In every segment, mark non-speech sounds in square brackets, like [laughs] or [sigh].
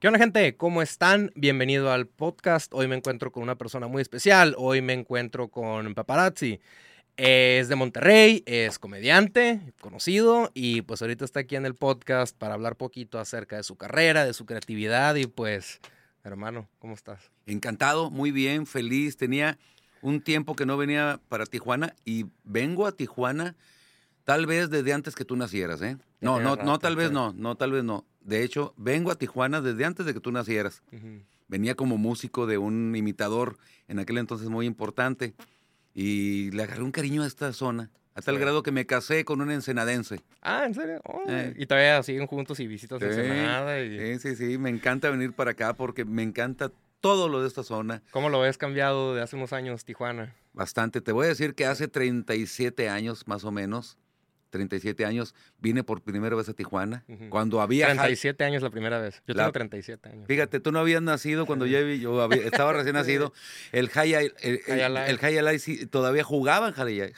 ¿Qué onda gente? ¿Cómo están? Bienvenido al podcast. Hoy me encuentro con una persona muy especial. Hoy me encuentro con Paparazzi. Es de Monterrey, es comediante, conocido y pues ahorita está aquí en el podcast para hablar poquito acerca de su carrera, de su creatividad y pues, hermano, ¿cómo estás? Encantado, muy bien, feliz. Tenía un tiempo que no venía para Tijuana y vengo a Tijuana tal vez desde antes que tú nacieras, ¿eh? No, no, no, tal vez no, no, tal vez no. De hecho, vengo a Tijuana desde antes de que tú nacieras. Venía como músico de un imitador en aquel entonces muy importante y le agarré un cariño a esta zona. A tal grado que me casé con un ensenadense. Ah, ¿en serio? Oh, eh. Y todavía siguen juntos y visitas sí, Ensenada. Sí, sí, sí. Me encanta venir para acá porque me encanta todo lo de esta zona. ¿Cómo lo ves cambiado de hace unos años, Tijuana? Bastante. Te voy a decir que hace 37 años, más o menos, 37 años, vine por primera vez a Tijuana. Cuando había. 37 años la primera vez. Yo tengo 37 años. Fíjate, tú no habías nacido cuando yo, yo estaba recién [laughs] nacido. El High el, el, todavía jugaba en High,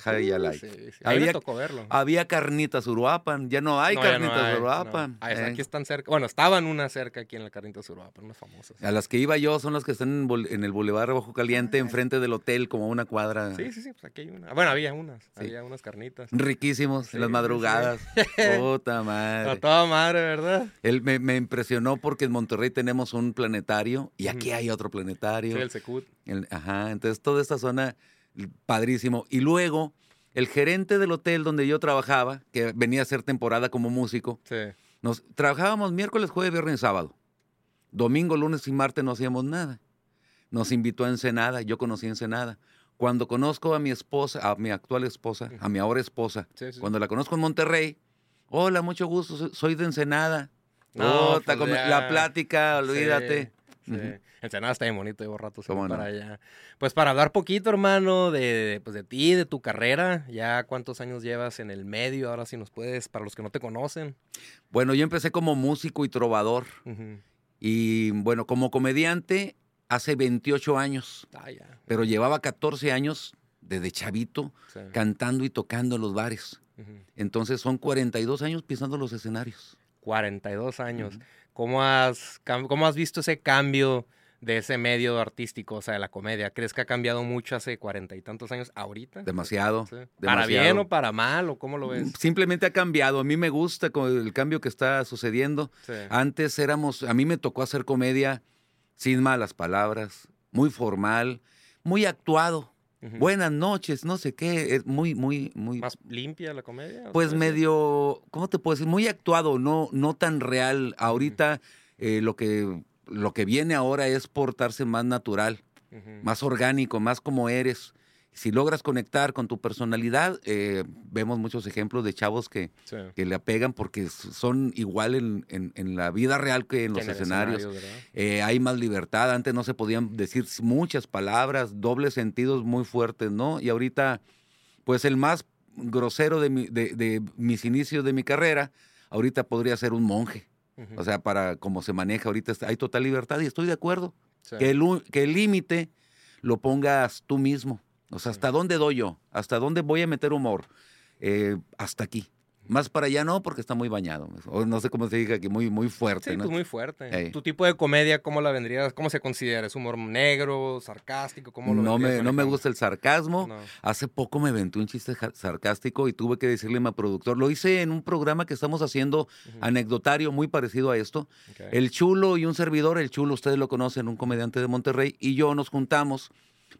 sí, sí, Había, me tocó verlo. Había carnitas Uruapan. Ya no hay carnitas Uruapan. Ah, ¿eh? Aquí están cerca. Bueno, estaban una cerca aquí en la carnitas Uruapan, unas famosas. A las que iba yo son las que están en, el Boulevard Bajo Caliente, ah, enfrente del hotel, como una cuadra. Sí, sí, sí. Pues aquí hay una. Bueno, había unas. Había unas carnitas. Riquísimos las madrugadas. [laughs] Puta madre. A toda madre, ¿verdad? Él me, impresionó porque en Monterrey tenemos un planetario y aquí hay otro planetario. Sí, el Secut. ajá, entonces toda esta zona, padrísimo. Y luego, el gerente del hotel donde yo trabajaba, que venía a hacer temporada como músico, nos trabajábamos miércoles, jueves, viernes y sábado. Domingo, lunes y martes no hacíamos nada. Nos invitó a Ensenada, yo conocí Ensenada. Cuando conozco a mi esposa, a mi actual esposa, a mi ahora esposa, cuando la conozco en Monterrey, hola, mucho gusto, soy de Ensenada. No, pues la plática, olvídate. Sí, Ensenada está bien bonito, llevo rato para allá. Pues para hablar poquito, hermano, de, pues de ti, de tu carrera, ya cuántos años llevas en el medio, ahora si nos puedes, para los que no te conocen. Bueno, yo empecé como músico y trovador. Y bueno, como comediante hace 28 años. Ah, pero llevaba 14 años desde chavito cantando y tocando en los bares. Entonces son 42 años pisando los escenarios. 42 años. ¿Cómo, has, ¿Cómo has visto ese cambio de ese medio artístico, o sea, de la comedia? ¿Crees que ha cambiado mucho hace cuarenta y tantos años ahorita? Demasiado, ¿Para bien o para mal o cómo lo ves? Simplemente ha cambiado. A mí me gusta el cambio que está sucediendo. Antes éramos, a mí me tocó hacer comedia sin malas palabras, muy formal, muy actuado. Buenas noches, no sé qué, es muy, muy, muy... ¿Más limpia la comedia? Pues medio, ¿cómo te puedo decir? Muy actuado, no, no tan real. Ahorita eh, lo, que, lo que viene ahora es portarse más natural, más orgánico, más como eres si logras conectar con tu personalidad, eh, vemos muchos ejemplos de chavos que, que, le apegan porque son igual en, en, la vida real que en los escenarios. Eh, hay más libertad. Antes no se podían decir muchas palabras, dobles sentidos muy fuertes, ¿no? Y ahorita, pues el más grosero de, de, mis inicios de mi carrera, ahorita podría ser un monje. O sea, para cómo se maneja ahorita, hay total libertad y estoy de acuerdo. Que el límite lo pongas tú mismo. O sea, ¿hasta dónde doy yo? ¿Hasta dónde voy a meter humor? Eh, hasta aquí. Más para allá no, porque está muy bañado. O no sé cómo se diga, que muy, muy fuerte. Sí, ¿no? pues muy fuerte. ¿Tu tipo de comedia cómo la vendrías? ¿Cómo se considera? ¿Es humor negro, sarcástico? ¿Cómo lo no me, no me gusta el sarcasmo. Hace poco me aventé un chiste sarcástico y tuve que decirle a mi productor. Lo hice en un programa que estamos haciendo anecdotario muy parecido a esto. El Chulo y un servidor, el Chulo, ustedes lo conocen, un comediante de Monterrey, y yo nos juntamos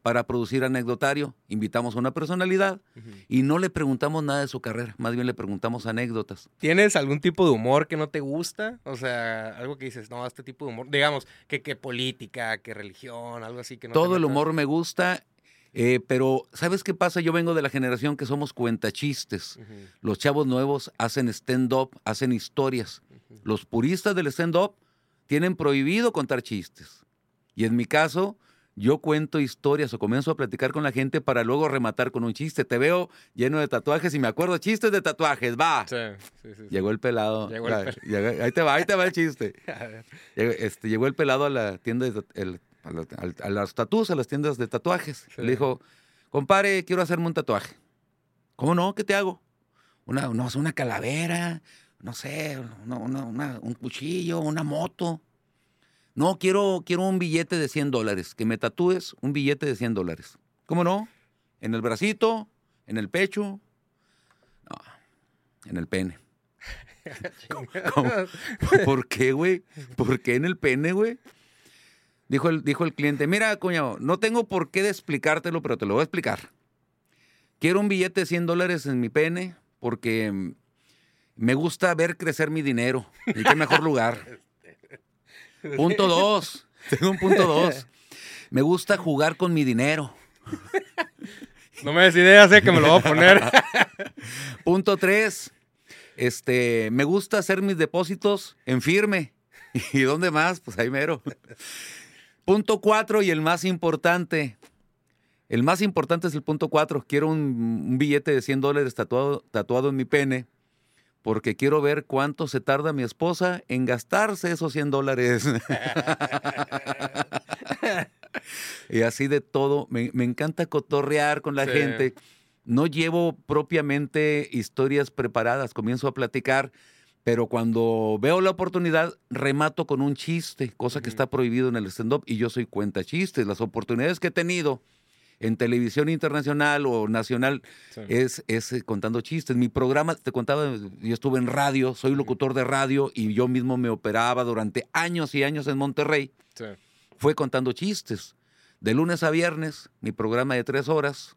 para producir anecdotario. Invitamos a una personalidad y no le preguntamos nada de su carrera, más bien le preguntamos anécdotas. ¿Tienes algún tipo de humor que no te gusta? O sea, algo que dices, no, este tipo de humor, digamos, que, que política, que religión, algo así que no Todo el humor me gusta. Eh, pero, ¿sabes qué pasa? Yo vengo de la generación que somos cuentachistes. Los chavos nuevos hacen stand-up, hacen historias. Los puristas del stand-up tienen prohibido contar chistes. Y en mi caso, yo cuento historias o comienzo a platicar con la gente para luego rematar con un chiste. Te veo lleno de tatuajes y me acuerdo chistes de tatuajes, va. Sí, sí, sí. Llegó el pelado. Llegó el pelado. ahí te va, ahí te va el chiste. [laughs] llegó, este, llegó el pelado a la tienda de, el, a, las tatuas, a las tiendas de tatuajes. Le dijo, compare, quiero hacerme un tatuaje. ¿Cómo no? ¿Qué te hago? Una, no, una calavera, no sé, una, un cuchillo, una moto. No, quiero, quiero un billete de 100 dólares, que me tatúes un billete de 100 dólares. ¿Cómo no? En el bracito, en el pecho, no, en el pene. [laughs] [laughs] ¿Cómo? ¿Por qué, güey? ¿Por qué en el pene, güey? Dijo el, dijo el cliente, mira, cuñado, no tengo por qué de explicártelo, pero te lo voy a explicar. Quiero un billete de 100 dólares en mi pene porque mm, me gusta ver crecer mi dinero. [laughs] ¿Y qué mejor lugar? Punto dos. Tengo un punto dos. Me gusta jugar con mi dinero. No me des idea, sé que me lo voy a poner. [laughs] Punto tres. Este, me gusta hacer mis depósitos en firme. [laughs] ¿Y dónde más? Pues ahí mero. Punto cuatro y el más importante. El más importante es el punto cuatro. Quiero un, un billete de 100 dólares tatuado, tatuado en mi pene porque quiero ver cuánto se tarda mi esposa en gastarse esos 100 dólares. [laughs] y así de todo. Me, me encanta cotorrear con la Sí. gente. No llevo propiamente historias preparadas, comienzo a platicar, pero cuando veo la oportunidad, remato con un chiste, cosa que está prohibido en el stand-up y yo soy cuenta chistes. Las oportunidades que he tenido en televisión internacional o nacional Sí. es, es eh, contando chistes. Mi programa, te contaba, yo estuve en radio, soy locutor de radio y yo mismo me operaba durante años y años en Monterrey. Sí. Fue contando chistes. De lunes a viernes, mi programa de tres horas,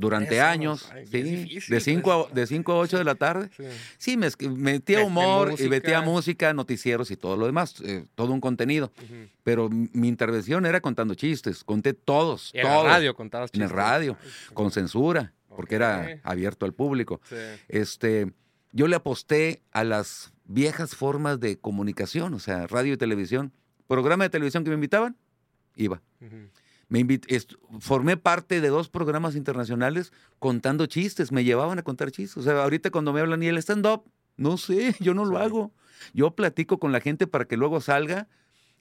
durante años, ay, sí, qué difícil, de 5 a, tres de cinco a 8 de la tarde. Sí. Sí, me metía humor y metía música, noticieros y todo lo demás, eh, todo un contenido. Ujú. Pero m- mi intervención era contando chistes, conté todos, Y en la radio contabas en el chistes. radio, Ay, con censura, porque era abierto al público. Sí. Este, yo le aposté a las viejas formas de comunicación, o sea, radio y televisión. Programa de televisión que me invitaban, iba. Me formé parte de dos programas internacionales contando chistes, me llevaban a contar chistes. O sea, ahorita cuando me hablan y el stand-up, no sé, [laughs] yo no lo Sí. hago. Yo platico con la gente para que luego salga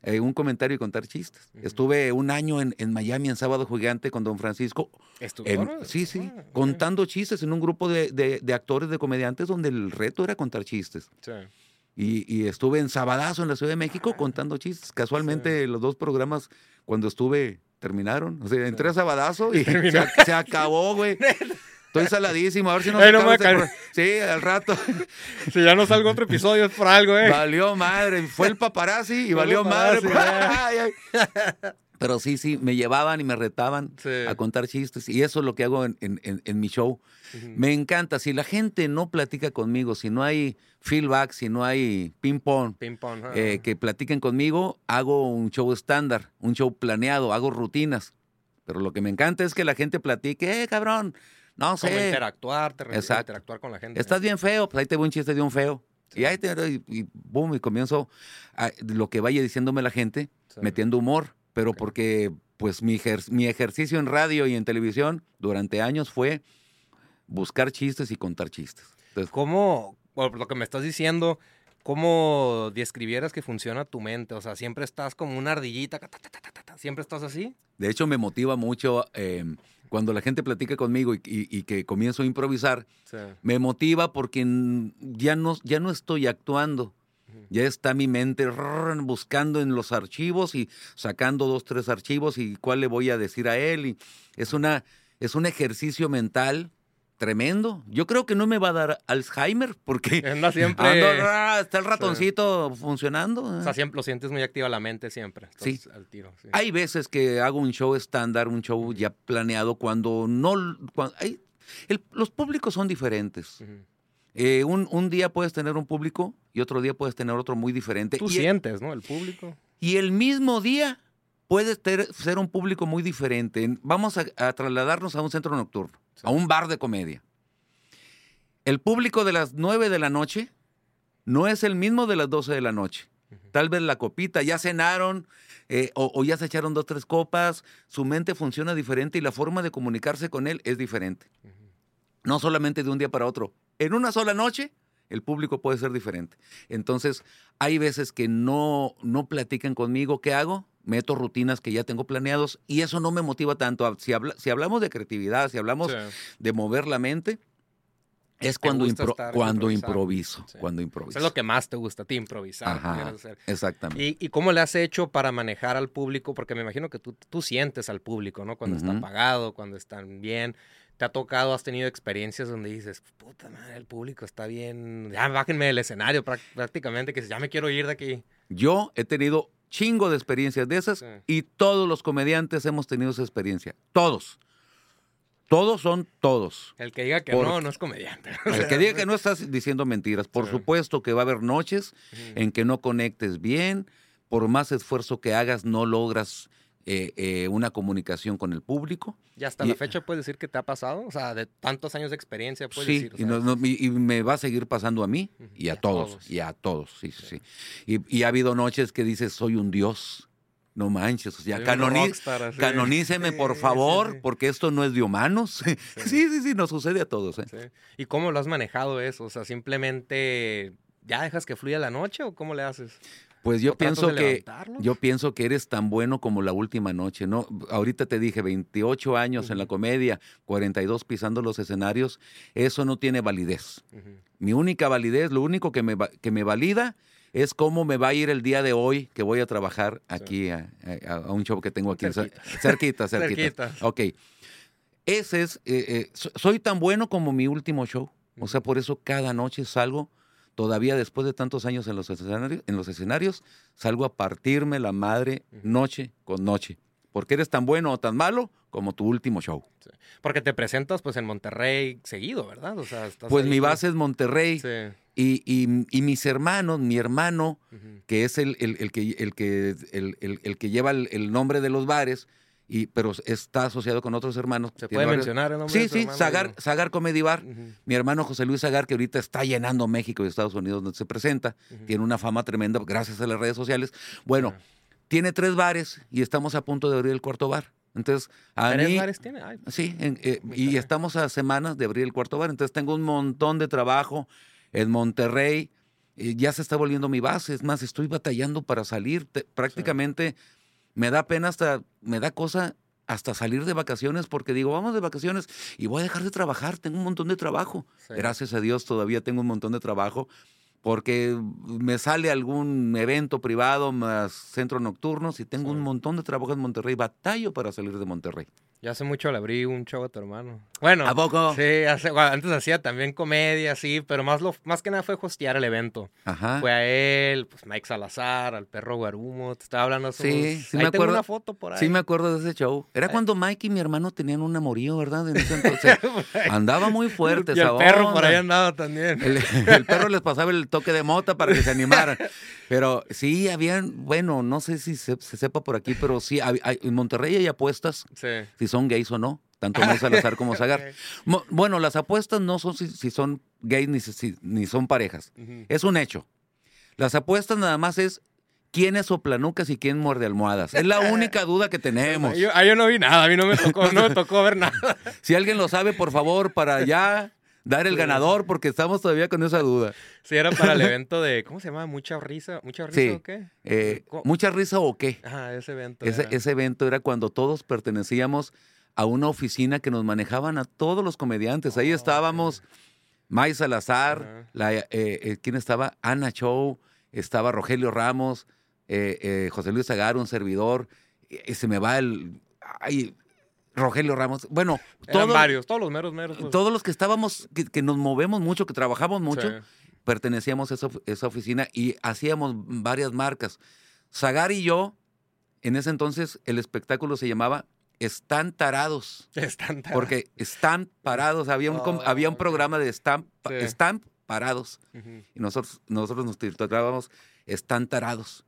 eh, un comentario y contar chistes. Estuve un año en, en Miami en Sábado Gigante con Don Francisco sí, sí, Ah, contando chistes en un grupo de, de- de actores, de comediantes, donde el reto era contar chistes. Sí. Y, y estuve en Sabadazo, en la Ciudad de México, contando chistes. Casualmente, los dos programas, cuando estuve, terminaron. O sea, entré a Sabadazo y [laughs] se, acabó, güey. [laughs] Estoy saladísimo, a ver si no Ey, se no me este cal- Sí, al rato. [laughs] Si ya no salgo otro episodio es por algo, ¿eh? Valió madre. Fue el paparazzi y valió madre. paparazzi, Ay, ay. Pero sí, sí, me llevaban y me retaban Sí. a contar chistes. Y eso es lo que hago en, en- en- en mi show. Me encanta. Si la gente no platica conmigo, si no hay feedback, si no hay ping-pong, Ping pong. eh, que platiquen conmigo, hago un show estándar, un show planeado, hago rutinas. Pero lo que me encanta es que la gente platique, eh, cabrón, no Como sé, interactuar, te interactuar con la gente. estás bien feo, pues ahí te voy un chiste de un feo. Y ahí te, y, y boom, y comienzo a- lo que vaya diciéndome la gente, Sí. metiendo humor, pero porque pues mi, ejer- mi ejercicio en radio y en televisión durante años fue buscar chistes y contar chistes. Entonces, ¿Cómo, por lo que me estás diciendo, cómo describieras que funciona tu mente? O sea, siempre estás como una ardillita, ta, ta, ta, ta, ta, ta, siempre estás así. De hecho, me motiva mucho eh, cuando la gente platica conmigo y, y- y que comienzo a improvisar. Sí. Me motiva porque ya no, ya no estoy actuando. Ya está mi mente rrr, buscando en los archivos y sacando dos, tres archivos y cuál le voy a decir a él. Y es, una, es un ejercicio mental tremendo. Yo creo que no me va a dar Alzheimer porque Anda siempre. ando, rrr, está el ratoncito funcionando. o sea, siempre lo sientes muy activa la mente siempre. Sí. estás Al tiro. Sí. Hay veces que hago un show estándar, un show ya planeado, cuando no... cuando- hay- el- los públicos son diferentes. Eh, un, un día puedes tener un público y otro día puedes tener otro muy diferente. Tú y, sientes, ¿no? El público. y el mismo día puedes ter- ser un público muy diferente. En- Vamos a, a trasladarnos a un centro nocturno, Sí. a un bar de comedia. El público de las 9 de la noche no es el mismo de las 12 de la noche. Tal vez la copita, ya cenaron eh, o, o ya se echaron dos, tres copas, su mente funciona diferente y la forma de comunicarse con él es diferente. No solamente de un día para otro. En una sola noche, el público puede ser diferente. Entonces, hay veces que no, no platican conmigo. ¿Qué hago? Meto rutinas que ya tengo planeados y eso no me motiva tanto. Si, habla- si hablamos de creatividad, si hablamos Sí. de mover la mente, Es ¿Te cuando, impro- cuando improviso, Sí. cuando Eso improviso. es lo que más te gusta a ti, improvisar. Ajá, hacer. exactamente. ¿Y, y cómo le has hecho para manejar al público? Porque me imagino que tú, tú sientes al público, ¿no? Cuando está Ujú. apagado, cuando están bien. ¿Te ha tocado, has tenido experiencias donde dices, puta madre, el público está bien, ya bájenme del escenario prácticamente, que ya me quiero ir de aquí? Yo he tenido chingo de experiencias de esas Sí. y todos los comediantes hemos tenido esa experiencia. Todos. Todos son todos. El que diga que no, no es comediante. [laughs] El que diga que no estás diciendo mentiras. Por Sí. supuesto que va a haber noches en que no conectes bien, por más esfuerzo que hagas no logras eh, eh, una comunicación con el público. ¿Y hasta y- la fecha puedes decir que te ha pasado? O sea, de tantos años de experiencia, puedes Sí, decir. o y, no- no- y- y me va a seguir pasando a mí y a, todos, todos. y a todos, sí, sí, sí. Y ha habido noches que dices, soy un dios. No manches, o sea, soy un canoni- rockstar, así. canoníceme por favor, sí, sí. porque esto no es de humanos. Sí, [laughs] sí, sí, nos sucede a todos. ¿eh? ¿Y cómo lo has manejado eso? O sea, simplemente ya dejas que fluya la noche o cómo le haces? Pues yo ¿O tratas pienso que yo pienso que eres tan bueno como la última noche, ¿no? Ahorita te dije 28 años en la comedia, 42 pisando los escenarios, eso no tiene validez. Mi única validez, lo único que me, que me valida es cómo me va a ir el día de hoy que voy a trabajar aquí a, a- a un show que tengo aquí. Cerquita. [laughs] Cerquita, [laughs] cerquita. Cerquita. Ok. Ese es, eh, eh, so- soy tan bueno como mi último show. O sea, por eso cada noche salgo, todavía después de tantos años en los escenarios, en los escenarios salgo a partirme la madre noche con noche. Porque eres tan bueno o tan malo como tu último show. Porque te presentas pues en Monterrey seguido, ¿verdad? O sea, estás Pues ahí- mi base es Monterrey. Sí. Y, y- y mis hermanos, mi hermano, que es el, el- el que, el, que, el, que lleva el, nombre de los bares, y, pero está asociado con otros hermanos. ¿Se puede mencionar el nombre de Sí, sí? Zagar. Zagar Comedy Bar. Mi hermano José Luis Zagar, que ahorita está llenando México y Estados Unidos donde se presenta, tiene una fama tremenda gracias a las redes sociales. Bueno, tiene tres bares y estamos a punto de abrir el cuarto bar. Entonces, a ¿Tres mí... bares tiene? Ay, Sí, en- eh, y estamos a semanas de abrir el cuarto bar, entonces tengo un montón de trabajo en Monterrey, eh, ya se está volviendo mi base, es más, estoy batallando para salir, te- prácticamente me da pena hasta, me da cosa hasta salir de vacaciones porque digo, vamos de vacaciones y voy a dejar de trabajar, tengo un montón de trabajo. sí. Gracias a Dios todavía tengo un montón de trabajo porque me sale algún evento privado más centros nocturnos y tengo Sí. un montón de trabajo en Monterrey, batallo para salir de Monterrey. Ya hace mucho le abrí un show a tu hermano. Bueno, ¿A poco? sí, hace- bueno, antes hacía también comedia, sí, pero más, lo, más que nada fue hostear el evento. Ajá. Fue a él, pues Mike Salazar, al perro Guarumo, te estaba hablando. Sí, somos- sí ahí me tengo acuerdo. una foto por ahí. Sí, me acuerdo de ese show. Era cuando Mike y mi hermano tenían un amorío, ¿verdad? En ese [laughs] entonces. Andaba muy fuerte y el perro por ahí andaba también. El, el perro les pasaba el toque de mota para que se animaran. Pero sí, habían, bueno, no sé si se, se sepa por aquí, pero sí, hay- en Monterrey hay apuestas, Sí. Son gays o no, tanto Mike Salazar como Zagar. Mo- Bueno, las apuestas no son si, si son gays ni, si- ni son parejas. Es un hecho. Las apuestas nada más es quién es soplanucas y quién muerde almohadas. Es la [laughs] única duda que tenemos. Yo, yo no vi nada, a mí no me tocó, no me tocó ver nada. [laughs] Si alguien lo sabe, por favor, para ya dar el ganador, porque estamos todavía con esa duda. Sí, era para el [laughs] evento de, ¿cómo se llama? Mucha risa, mucha risa Sí. o qué? Eh. ¿Mucha risa o qué? Ajá, ese evento. Ese, era. ese evento era cuando todos pertenecíamos a una oficina que nos manejaban a todos los comediantes. Ahí Oh, estábamos May Salazar, la, eh, eh, ¿quién estaba? Ana Chow, estaba Rogelio Ramos, José Luis Agar, un servidor. Se me va el... Ay, Rogelio Ramos. Bueno, Eran todo- varios, todos los meros meros. pues. todos los que estábamos, que, que nos movemos mucho, que trabajamos mucho, Sí. pertenecíamos a esa, of- esa oficina y hacíamos varias marcas. Zagar y yo, en ese entonces, el espectáculo se llamaba Están Tarados, Están tan- porque están parados. Había un, Oh, había un ok. programa de Están, Sí. están Parados. Y nosotros, nosotros nos titulábamos Están Tarados.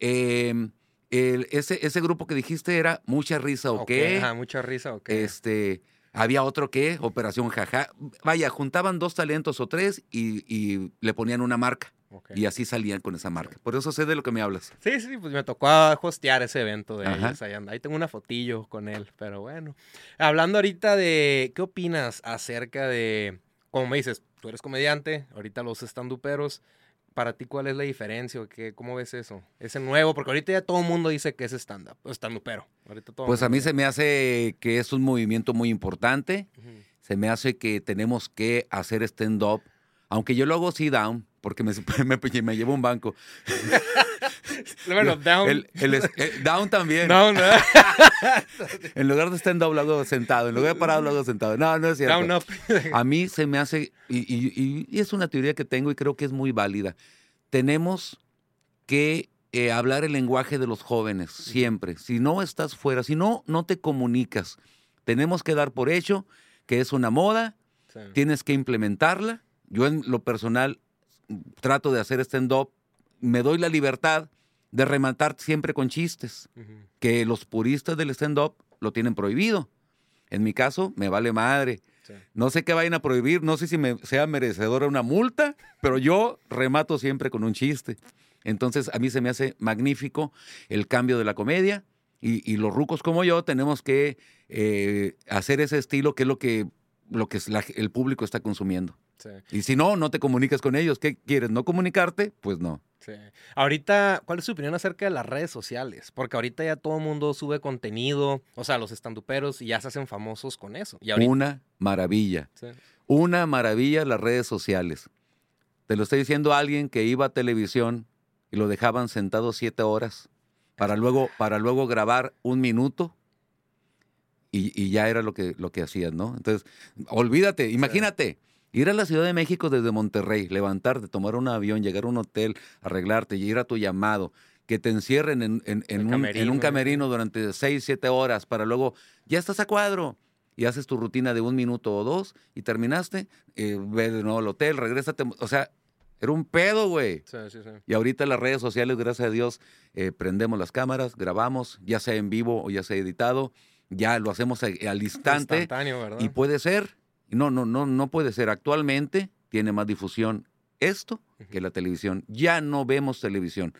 Eh, el- ese, ese grupo que dijiste era Mucha Risa o qué. Ajá, mucha risa, ok. Este, había otro que, Operación Jaja. Vaya, juntaban dos talentos o tres y, y le ponían una marca. ok. Y así salían con esa marca. Por eso sé de lo que me hablas. Sí, sí, pues me tocó hostear ese evento de Ajá. ellos. Ahí, anda. Ahí tengo una fotillo con él, pero bueno. Hablando ahorita de, ¿qué opinas acerca de, como me dices, tú eres comediante, ahorita los estanduperos, para ti cuál es la diferencia o qué, cómo ves eso? Ese nuevo, porque ahorita ya todo el mundo dice que es stand-up, estandupero. Ahorita todo Pues a mí se me hace que es un movimiento muy importante. Se me hace que tenemos que hacer stand-up, aunque yo lo hago sí down, porque me, [laughs] me, me llevo un banco. [laughs] [laughs] bueno, down. El, down también. Down, ¿no? [laughs] [laughs] en lugar de stand-up lo hago sentado, en lugar de parado lo hago sentado. No, no es cierto. Down up. A mí se me hace, y, y, es una teoría que tengo y creo que es muy válida. Tenemos que eh, hablar el lenguaje de los jóvenes, siempre. Si no estás fuera, si no, no te comunicas. Tenemos que dar por hecho que es una moda, tienes que implementarla. Yo en lo personal trato de hacer stand-up, me doy la libertad de rematar siempre con chistes, que los puristas del stand-up lo tienen prohibido. En mi caso, me vale madre. No sé qué vayan a prohibir, no sé si me sea merecedora una multa, pero yo remato siempre con un chiste. Entonces, a mí se me hace magnífico el cambio de la comedia y, los rucos como yo tenemos que eh, hacer ese estilo que es lo que, lo que el público está consumiendo. Y si no, no te comunicas con ellos. ¿Qué quieres? ¿No comunicarte? Pues no. Sí. Ahorita, ¿cuál es su opinión acerca de las redes sociales? Porque ahorita ya todo el mundo sube contenido, o sea, los estanduperos y ya se hacen famosos con eso. Una maravilla. Una maravilla las redes sociales. Te lo está diciendo alguien que iba a televisión y lo dejaban sentado siete horas para luego, para luego grabar un minuto y, ya era lo que, lo que hacían, ¿no? Entonces, olvídate, imagínate. Ir a la Ciudad de México desde Monterrey, levantarte, tomar un avión, llegar a un hotel, arreglarte, ir a tu llamado, que te encierren en, un, camerino, durante seis, siete horas para luego, ya estás a cuadro y haces tu rutina de un minuto o dos y terminaste, eh, ve de nuevo al hotel, regrésate. O sea, era un pedo, güey. Sí, sí, sí. Y ahorita las redes sociales, gracias a Dios, eh, prendemos las cámaras, grabamos, ya sea en vivo o ya sea editado, ya lo hacemos al instante. Instantáneo, ¿verdad? Y puede ser no, no, no, no puede ser. Actualmente tiene más difusión esto que la televisión. Ya no vemos televisión.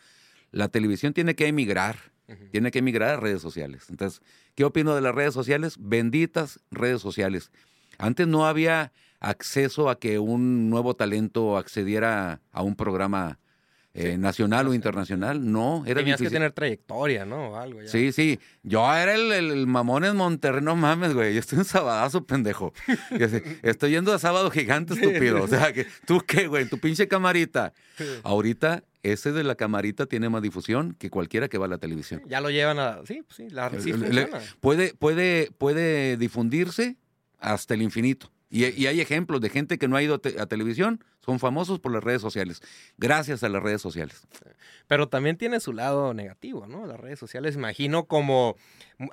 La televisión tiene que emigrar, tiene que emigrar a redes sociales. Entonces, ¿qué opino de las redes sociales? Benditas redes sociales. Antes no había acceso a que un nuevo talento accediera a un programa eh, nacional o internacional, no. Era Tenías que tener trayectoria, ¿no? algo Sí, sí. Yo era el, mamón en Monterrey, no mames, güey. Yo estoy en sabadazo, pendejo. [laughs] estoy yendo a sábado gigante, estúpido. O sea, que tú qué, güey, tu pinche camarita. Ahorita ese de la camarita tiene más difusión que cualquiera que va a la televisión. Ya lo llevan a. Sí, sí, la, sí puede, puede, puede difundirse hasta el infinito. Y, hay ejemplos de gente que no ha ido a, televisión, son famosos por las redes sociales, gracias a las redes sociales. Pero también tiene su lado negativo, ¿no? Las redes sociales, imagino como,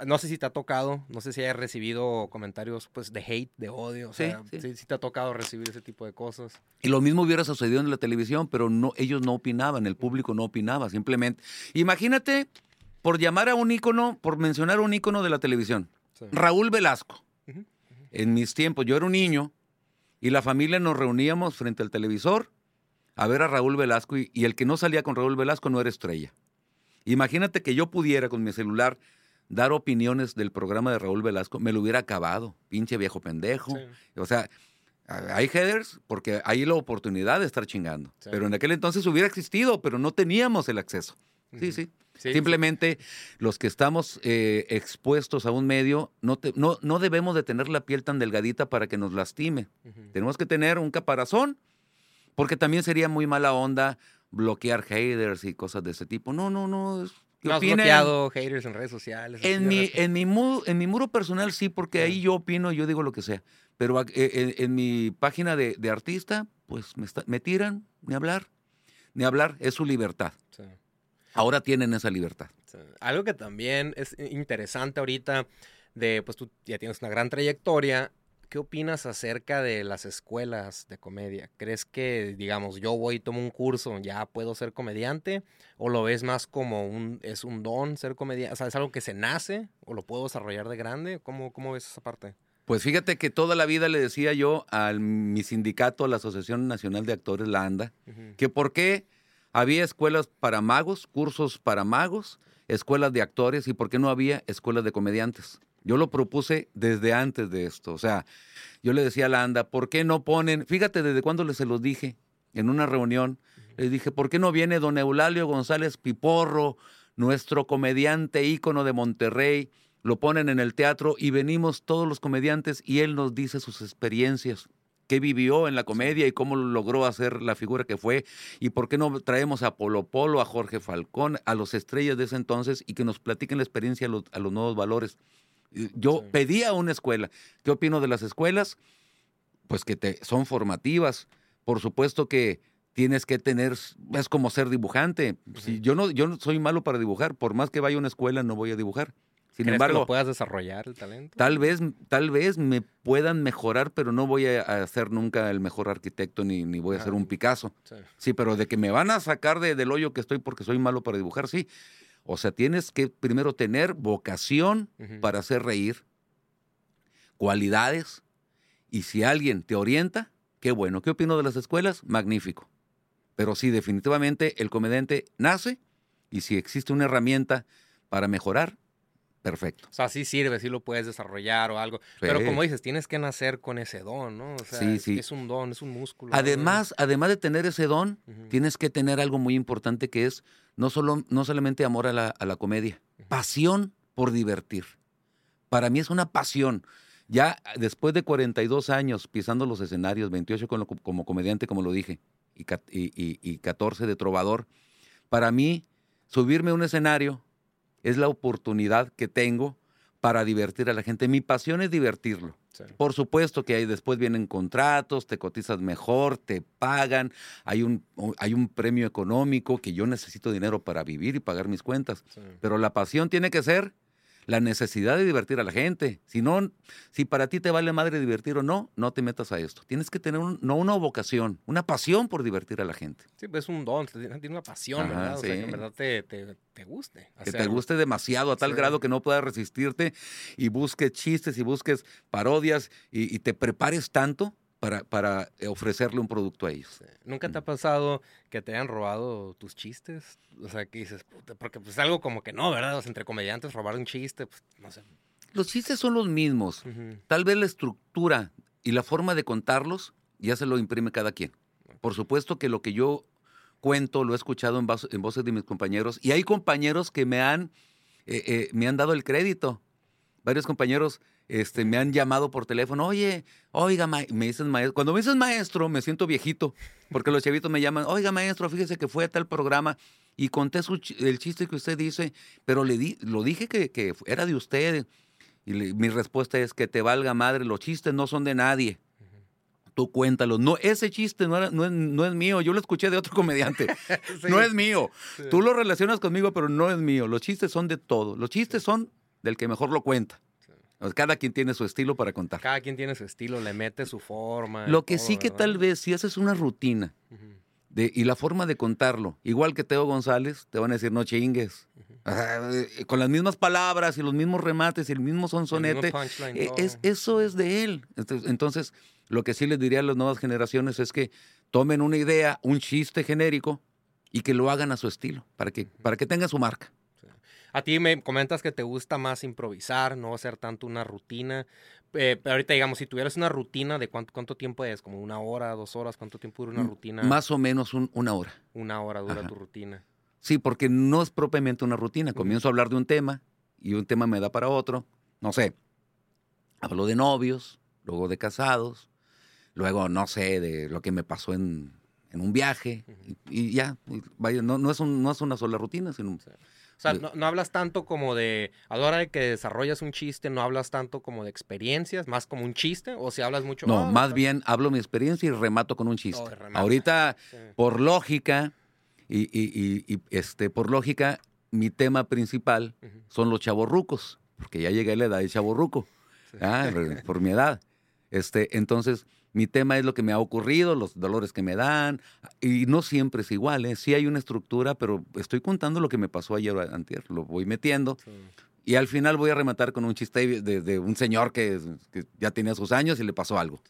no sé si te ha tocado, no sé si hayas recibido comentarios pues de hate, de odio, o sea, sí, sí. te ha tocado recibir ese tipo de cosas. Y lo mismo hubiera sucedido en la televisión, pero no, ellos no opinaban, el público no opinaba, simplemente. Imagínate, por llamar a un ícono, por mencionar un ícono de la televisión, Raúl Velasco en mis tiempos, yo era un niño y la familia nos reuníamos frente al televisor a ver a Raúl Velasco y, el que no salía con Raúl Velasco no era estrella. Imagínate que yo pudiera con mi celular dar opiniones del programa de Raúl Velasco, me lo hubiera acabado, pinche viejo pendejo. O sea, hay headers porque hay la oportunidad de estar chingando. Pero en aquel entonces hubiera existido, pero no teníamos el acceso. Sí, sí. Simplemente los que estamos eh, expuestos a un medio, no, no, no, debemos de tener la piel tan delgadita para que nos lastime. Tenemos que tener un caparazón, porque también sería muy mala onda bloquear haters y cosas de ese tipo. No, no, no. ¿No has bloqueado haters en redes sociales? En mi, en, mi muro, en mi muro personal sí, porque ahí yo opino, yo digo lo que sea. Pero eh, en, mi página de, de artista, pues me, me tiran, ni hablar. Ni hablar, es su libertad. Ahora tienen esa libertad. Algo que también es interesante ahorita, de pues tú ya tienes una gran trayectoria. ¿Qué opinas acerca de las escuelas de comedia? ¿Crees que, digamos, yo voy y tomo un curso, ya puedo ser comediante? ¿O lo ves más como un, es un don ser comediante? O sea, ¿es algo que se nace o lo puedo desarrollar de grande? ¿Cómo, cómo ves esa parte? Pues fíjate que toda la vida le decía yo a mi sindicato, a la Asociación Nacional de Actores, la ANDA, que por qué había escuelas para magos, cursos para magos, escuelas de actores y por qué no había escuelas de comediantes. Yo lo propuse desde antes de esto. O sea, yo le decía a la ANDA, ¿por qué no ponen? Fíjate desde cuándo les se los dije en una reunión. Les dije, ¿por qué no viene don Eulalio González Piporro, nuestro comediante ícono de Monterrey? lo ponen en el teatro y venimos todos los comediantes y él nos dice sus experiencias qué vivió en la comedia y cómo logró hacer la figura que fue y por qué no traemos a Polo Polo, a Jorge Falcón, a los estrellas de ese entonces y que nos platiquen la experiencia a los, a los nuevos valores. Yo pedí pedía una escuela. ¿Qué opino de las escuelas? Pues que te, son formativas. Por supuesto que tienes que tener, es como ser dibujante. Si yo no, yo no soy malo para dibujar, por más que vaya a una escuela no voy a dibujar. Sin embargo, que puedas desarrollar el talento? Tal vez, tal vez me puedan mejorar, pero no voy a, ser nunca el mejor arquitecto ni, ni voy a ser un Picasso. Sí. pero de que me van a sacar de, del hoyo que estoy porque soy malo para dibujar, sí. O sea, tienes que primero tener vocación para hacer reír, cualidades, y si alguien te orienta, qué bueno. ¿Qué opino de las escuelas? Magnífico. Pero sí, definitivamente el comediante nace y si existe una herramienta para mejorar, perfecto. O sea, sí sirve, sí lo puedes desarrollar o algo. Pero como dices, tienes que nacer con ese don, ¿no? O sea, sí, sí. es un don, es un músculo. Además, además de tener ese don, tienes que tener algo muy importante que es no, solo, no solamente amor a la, a la comedia, pasión por divertir. Para mí es una pasión. Ya después de 42 años pisando los escenarios, 28 como, como comediante, como lo dije, y, y, y 14 de trovador, para mí subirme a un escenario es la oportunidad que tengo para divertir a la gente. Mi pasión es divertirlo. Por supuesto que ahí después vienen contratos, te cotizas mejor, te pagan, hay un, hay un premio económico que yo necesito dinero para vivir y pagar mis cuentas. Pero la pasión tiene que ser la necesidad de divertir a la gente. Si no, si para ti te vale madre divertir o no, no te metas a esto. Tienes que tener no una vocación, una pasión por divertir a la gente. Sí, pues es un don, tiene una pasión, ¿verdad? O sea, que en verdad te, te, guste. Que te guste demasiado, a tal grado que no puedas resistirte y busques chistes y busques parodias y te prepares tanto para, para eh, ofrecerle un producto a ellos. ¿Nunca te ha pasado que te hayan robado tus chistes? O sea, que dices, porque pues algo como que no, ¿verdad? entre comediantes robar un chiste, pues no sé. Los chistes son los mismos. Tal vez la estructura y la forma de contarlos ya se lo imprime cada quien. Por supuesto que lo que yo cuento lo he escuchado en, en voces de mis compañeros y hay compañeros que me han, eh, eh, me han dado el crédito. Varios compañeros este, me han llamado por teléfono, oye, oiga, me dicen maestro. Cuando me dicen maestro, me siento viejito, porque los chavitos me llaman, oiga, maestro, fíjese que fue a tal programa y conté el chiste que usted dice, pero le di, lo dije que, era de usted. Y mi respuesta es que te valga madre, los chistes no son de nadie. Tú cuéntalo. No, ese chiste no, no, es, mío. Yo lo escuché de otro comediante. [laughs] No es mío. Tú lo relacionas conmigo, pero no es mío. Los chistes son de todo. Los chistes son del que mejor lo cuenta. Cada quien tiene su estilo para contar. Cada quien tiene su estilo, le mete su forma. Lo que sí que tal vez si haces una rutina de, y la forma de contarlo, igual que Teo González, te van a decir no chingues. Eh, con las mismas palabras y los mismos remates y el mismo sonsonete. Eh, es, eso es de él. Entonces, lo que sí les diría a las nuevas generaciones es que tomen una idea, un chiste genérico y que lo hagan a su estilo, para que, para que tenga su marca. A ti me comentas que te gusta más improvisar, no hacer tanto una rutina. Eh, pero ahorita, digamos, si tuvieras una rutina, ¿de cuánto, cuánto tiempo es? ¿Como una hora, dos horas? ¿Cuánto tiempo dura una rutina? Más o menos una hora. Una hora dura tu rutina. Sí, porque no es propiamente una rutina. Comienzo a hablar de un tema y un tema me da para otro. No sé, hablo de novios, luego de casados, luego, no sé, de lo que me pasó en, un viaje y, ya. vaya, no, no, es no es una sola rutina, sino... O sea, no, hablas tanto como de, a la hora de que desarrollas un chiste, no hablas tanto como de experiencias, más como un chiste, o si hablas mucho... No, ah, más bien hablo mi experiencia y remato con un chiste. Ahorita, por lógica, y, este, por lógica, mi tema principal son los chavorrucos, porque ya llegué a la edad de chavorruco, ah, por mi edad. [laughs] Este, entonces, mi tema es lo que me ha ocurrido, los dolores que me dan, y no siempre es igual, ¿eh? sí hay una estructura, pero estoy contando lo que me pasó ayer antier, lo voy metiendo. Y al final voy a rematar con un chiste de, un señor que, ya tenía sus años y le pasó algo.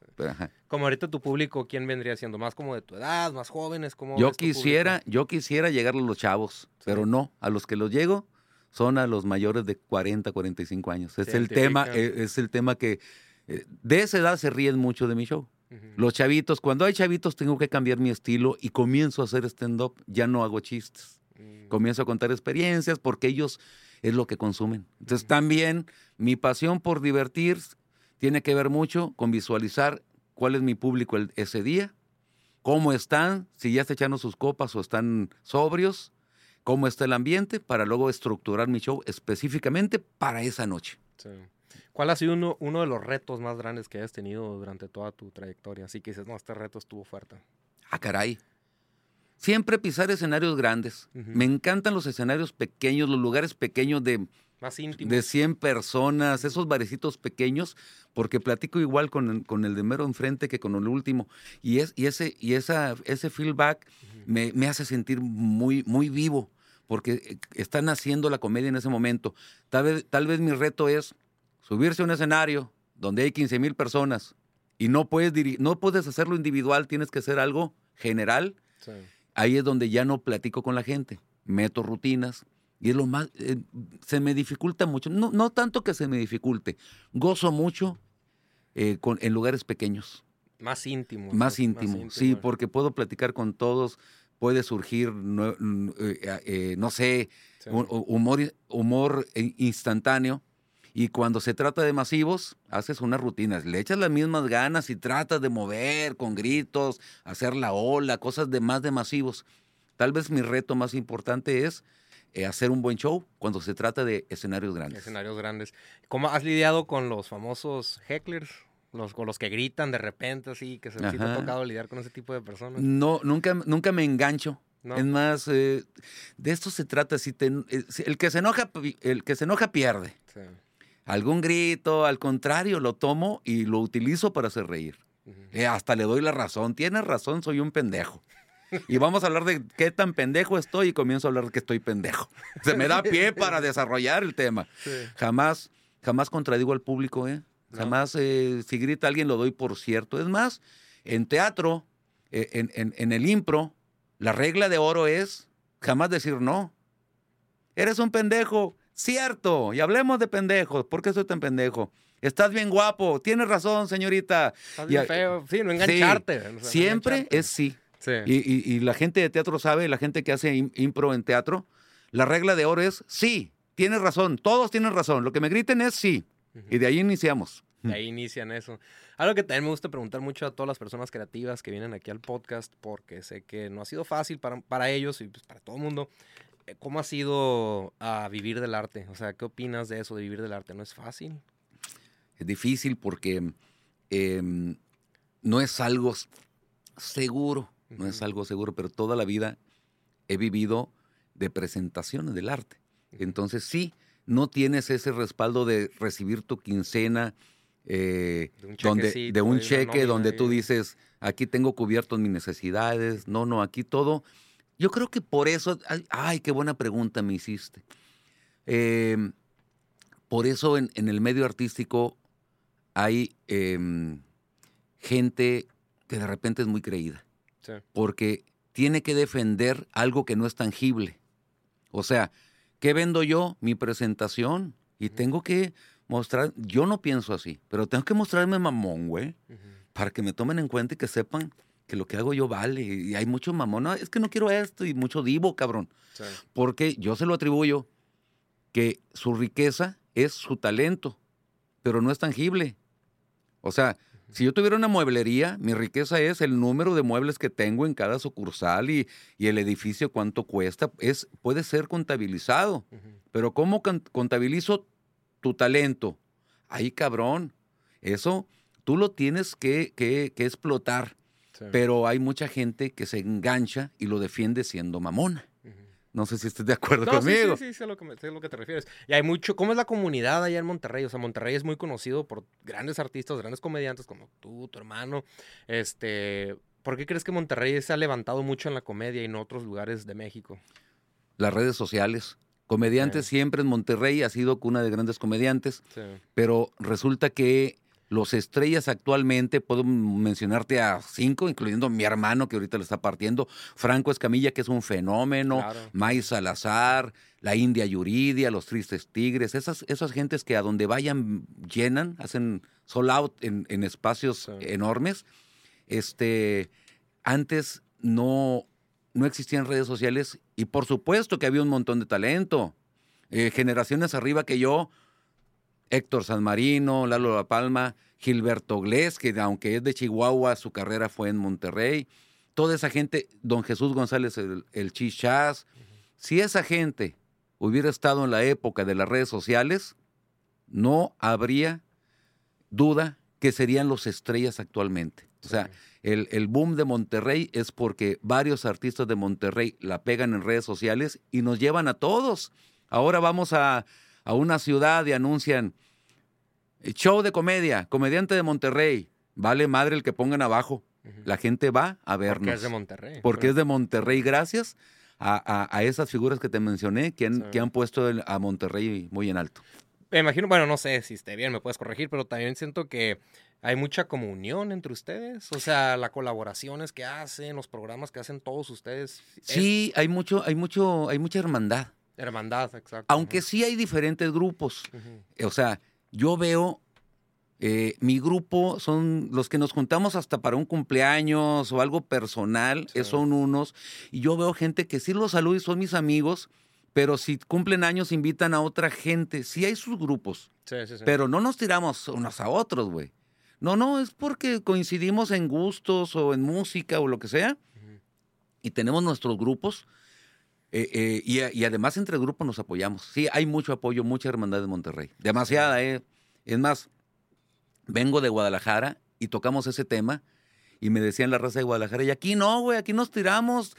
como ahorita tu público, ¿quién vendría siendo? ¿Más como de tu edad, más jóvenes? como yo quisiera, yo quisiera llegarle a los chavos, pero no, a los que los llego son a los mayores de 40, 45 años. Es el tema, eh, es el tema que de esa edad se ríen mucho de mi show. Los chavitos, cuando hay chavitos tengo que cambiar mi estilo y comienzo a hacer stand-up, ya no hago chistes. Mm. Comienzo a contar experiencias porque ellos es lo que consumen. Entonces también mi pasión por divertir tiene que ver mucho con visualizar cuál es mi público ese día, cómo están, si ya están echando sus copas o están sobrios, cómo está el ambiente, para luego estructurar mi show específicamente para esa noche. ¿Cuál ha sido uno, uno, de los retos más grandes que hayas tenido durante toda tu trayectoria? Así que dices, no, este reto estuvo fuerte. Ah, caray. Siempre pisar escenarios grandes. Me encantan los escenarios pequeños, los lugares pequeños de, de 100 personas, esos barecitos pequeños, porque platico igual con, con, el de mero enfrente que con el último. Y, es, y, ese, y esa, ese feedback me, me, hace sentir muy, muy vivo, porque eh, están haciendo la comedia en ese momento. Tal vez, tal vez mi reto es subirse a un escenario donde hay 15 mil personas y no puedes, no puedes hacerlo individual, tienes que hacer algo general. Ahí es donde ya no platico con la gente, meto rutinas. Y es lo más, eh, se me dificulta mucho, no, no tanto que se me dificulte, gozo mucho eh, con, en lugares pequeños. Más íntimo. Más íntimo, sí, porque puedo platicar con todos, puede surgir, no, eh, no sé, humor, humor instantáneo y cuando se trata de masivos, haces unas rutinas, le echas las mismas ganas y tratas de mover con gritos, hacer la ola, cosas de más de masivos. Tal vez mi reto más importante es eh, hacer un buen show cuando se trata de escenarios grandes. Escenarios grandes. ¿Cómo has lidiado con los famosos hecklers? Los, con los que gritan de repente, así, que se te ha tocado lidiar con ese tipo de personas. No, nunca, nunca me engancho. Es más, eh, de esto se trata. Si eh, el, que se enoja, el que se enoja pierde. Sí algún grito, al contrario, lo tomo y lo utilizo para hacer reír. Eh, hasta le doy la razón. Tienes razón, soy un pendejo. Y vamos a hablar de qué tan pendejo estoy y comienzo a hablar de que estoy pendejo. [laughs] Se me da pie para desarrollar el tema. Jamás, jamás contradigo al público, ¿eh? Jamás, eh, si grita alguien, lo doy por cierto. Es más, en teatro, eh, en, en el impro, la regla de oro es jamás decir no. Eres un pendejo. Cierto, y hablemos de pendejos. ¿Por qué soy tan pendejo? Estás bien guapo, tienes razón, señorita. Estás bien feo, sí, no engancharte. siempre es sí. sí. Y, la gente de teatro sabe, la gente que hace impro en teatro, la regla de oro es sí, tienes razón, todos tienen razón. Lo que me griten es sí. Y de ahí iniciamos. De ahí inician eso. Algo que también me gusta preguntar mucho a todas las personas creativas que vienen aquí al podcast, porque sé que no ha sido fácil para, para ellos y pues para todo el mundo, eh, ¿Cómo ha sido a vivir del arte? O sea, ¿qué opinas de eso, de vivir del arte? ¿No es fácil? Es difícil porque em, no es algo seguro, no es algo seguro, pero toda la vida he vivido de presentaciones del arte. Entonces sí, no tienes ese respaldo de recibir tu quincena eh, de un, donde, de un cheque donde tú dices, aquí tengo cubiertos mis necesidades. No, no, aquí todo yo creo que por eso, ay, qué buena pregunta me hiciste. Em, por eso en, el medio artístico hay em, gente que de repente es muy creída. Porque tiene que defender algo que no es tangible. O sea, ¿qué vendo yo? Mi presentación. Y tengo que mostrar, yo no pienso así, pero tengo que mostrarme mamón, güey, para que me tomen en cuenta y que sepan que lo que hago yo vale. Y hay mucho mamón, no, es que no quiero esto y mucho divo, cabrón. Porque yo se lo atribuyo que su riqueza es su talento, pero no es tangible. O sea, si yo tuviera una mueblería, mi riqueza es el número de muebles que tengo en cada sucursal y, el edificio cuánto cuesta. Es, puede ser contabilizado. Pero ¿cómo contabilizo tu talento? Ahí, cabrón. Eso tú lo tienes que, que explotar. Pero hay mucha gente que se engancha y lo defiende siendo mamona. No sé si estés de acuerdo conmigo. Sí, sí, sí, sé, a lo que lo que te refieres. Y hay mucho, ¿cómo es la comunidad allá en Monterrey? O sea, Monterrey es muy conocido por grandes artistas, grandes comediantes como tú, tu hermano. Este, ¿Por qué crees que Monterrey se ha levantado mucho en la comedia y en otros lugares de México? Las redes sociales. Comediantes siempre en Monterrey ha sido cuna de grandes comediantes, pero resulta que los estrellas actualmente, puedo mencionarte a cinco, incluyendo mi hermano que ahorita le está partiendo, Franco Escamilla, que es un fenómeno, claro. Salazar, la India Yuridia, los Tristes Tigres, esas, esas gentes que a donde vayan llenan, hacen sold out en, espacios enormes. Este, antes no, no existían redes sociales y por supuesto que había un montón de talento. eh, generaciones arriba que yo, Héctor San Marino, Lalo La Palma, Gilberto Glés, que aunque es de Chihuahua, su carrera fue en Monterrey. Toda esa gente, don Jesús González, el, el Chichás. Si esa gente hubiera estado en la época de las redes sociales, no habría duda que serían los estrellas actualmente. O sea, el, el, boom de Monterrey es porque varios artistas de Monterrey la pegan en redes sociales y nos llevan a todos. Ahora vamos a, a una ciudad y anuncian eh, show de comedia, comediante de Monterrey. Vale madre el que pongan abajo. La gente va a vernos. Porque es de Monterrey. Porque es de Monterrey, gracias a, a, a esas figuras que te mencioné que han, sí. que han puesto el, a Monterrey muy en alto. Me imagino, bueno, no sé si esté bien, me puedes corregir, pero también siento que hay mucha comunión entre ustedes, o sea, las colaboraciones que hacen, los programas que hacen todos ustedes. Sí, es... hay mucho, hay mucho, hay mucha hermandad. Hermandad, exacto. Aunque sí hay diferentes grupos. Uh -huh. O sea, yo veo eh, mi grupo son los que nos juntamos hasta para un cumpleaños o algo personal, sí. son unos. Y yo veo gente que sí los saludo y son mis amigos, pero si cumplen años invitan a otra gente. Sí hay sus grupos, sí, sí, pero no nos tiramos unos a otros, güey. No, no, es porque coincidimos en gustos o en música o lo que sea. Uh -huh. Y tenemos nuestros grupos. Eh, eh, y, además entre grupos nos apoyamos. Sí, hay mucho apoyo, mucha hermandad de Monterrey. Demasiada, ¿eh? Es más, vengo de Guadalajara y tocamos ese tema y me decían la raza de Guadalajara, y aquí no, güey, aquí nos tiramos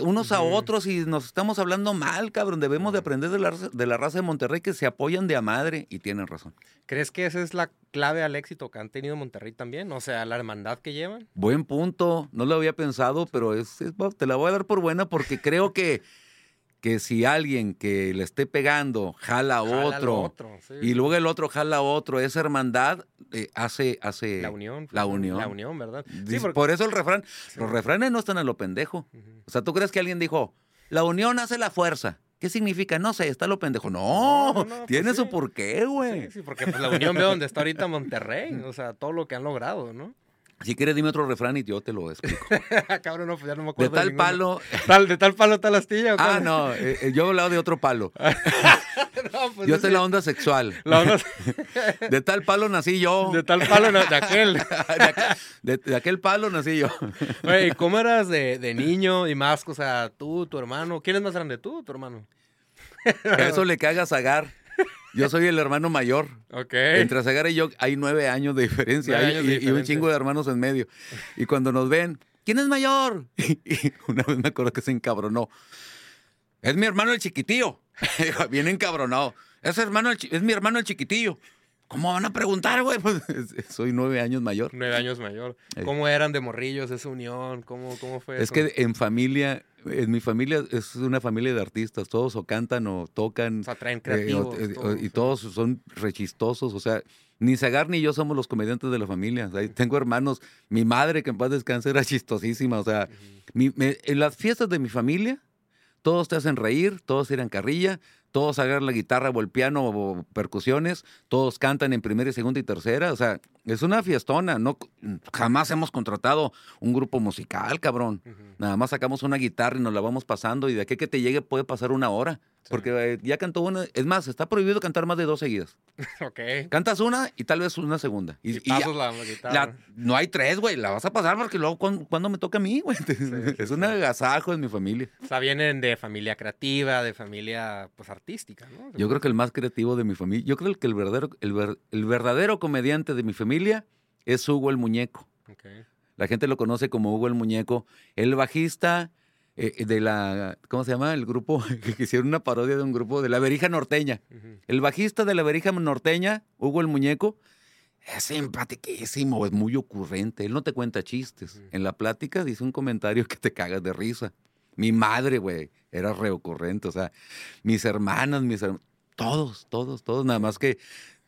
unos a otros y nos estamos hablando mal, cabrón. Debemos de aprender de la, de la raza de Monterrey que se apoyan de a madre y tienen razón. ¿Crees que esa es la clave al éxito que han tenido Monterrey también? O sea, la hermandad que llevan. Buen punto, no lo había pensado, pero es, es te la voy a dar por buena porque creo que que si alguien que le esté pegando jala a otro, otro sí. y luego el otro jala a otro, esa hermandad eh, hace, hace la unión. La unión. La unión, ¿verdad? Sí, porque... Por eso el refrán, sí. los refranes no están a lo pendejo. Uh -huh. O sea, ¿tú crees que alguien dijo, la unión hace la fuerza? ¿Qué significa? No sé, está lo pendejo. No, no, no tiene pues su porqué, güey. Sí, sí, porque pues, la unión ve donde está ahorita Monterrey, o sea, todo lo que han logrado, ¿no? Si quieres, dime otro refrán y yo te lo explico. [laughs] Cabrón, no, pues ya no me acuerdo. De tal de palo. ¿Tal, ¿De tal palo tal astilla? Ah, no, eh, yo he hablado de otro palo. [laughs] no, pues yo estoy la onda sexual. La onda... [laughs] de tal palo nací yo. De tal palo, no, de aquel. de, aquel de, de, aquel palo nací yo. Oye, ¿cómo eras de, niño y más? O sea, tú, tu hermano. ¿Quién es más grande, tú o tu hermano? Eso le caga a Zagar. Yo soy el hermano mayor. Ok. Entre Zagar y yo hay nueve años de diferencia. Años y, un chingo de hermanos en medio. Y cuando nos ven, ¿quién es mayor? [laughs] Y una vez me acuerdo que se encabronó. Es mi hermano el chiquitillo. [laughs] Bien encabronado. Es, hermano el, es mi hermano el chiquitillo. ¿Cómo van a preguntar, güey? [laughs] Pues, soy nueve años mayor. Nueve años mayor. ¿Cómo eran de morrillos esa unión? ¿Cómo, cómo fue Es eso? que en familia, en mi familia es una familia de artistas. Todos o cantan o tocan. O sea, traen creativos. Eh, todos, y todos son rechistosos. O sea, ni Zagar ni yo somos los comediantes de la familia. O sea, tengo hermanos. Mi madre, que en paz descanse, era chistosísima. O sea, uh -huh. mi, me, en las fiestas de mi familia, todos te hacen reír, todos tiran carrilla, todos agarran la guitarra o el piano o percusiones, todos cantan en primera, segunda y tercera, o sea, es una fiestona, no jamás hemos contratado un grupo musical, cabrón. Uh -huh. Nada más sacamos una guitarra y nos la vamos pasando y de aquí que te llegue puede pasar una hora. Porque eh, ya cantó una, es más, está prohibido cantar más de dos seguidas. [laughs] ok. Cantas una y tal vez una segunda. Y, y, ya, la, la no hay tres, güey, la vas a pasar porque luego cuando, cuando me toca a mí, güey. Sí, [laughs] es un agasajo en mi familia. O sea, vienen de familia creativa, de familia, pues, artística, ¿no? Yo creo que el más creativo de mi familia, yo creo que el verdadero, el, ver, el verdadero comediante de mi familia es Hugo el Muñeco. Okay. La gente lo conoce como Hugo el Muñeco. El bajista eh, de la, ¿cómo se llama? El grupo, [laughs] que hicieron una parodia de un grupo de la Verija Norteña. Uh -huh. El bajista de la Verija Norteña, Hugo el Muñeco, es simpatiquísimo, es muy ocurrente. Él no te cuenta chistes. Uh -huh. En la plática dice un comentario que te cagas de risa. Mi madre, güey, era reocurrente. O sea, mis hermanas, mis hermanos, todos, todos, todos. Nada más que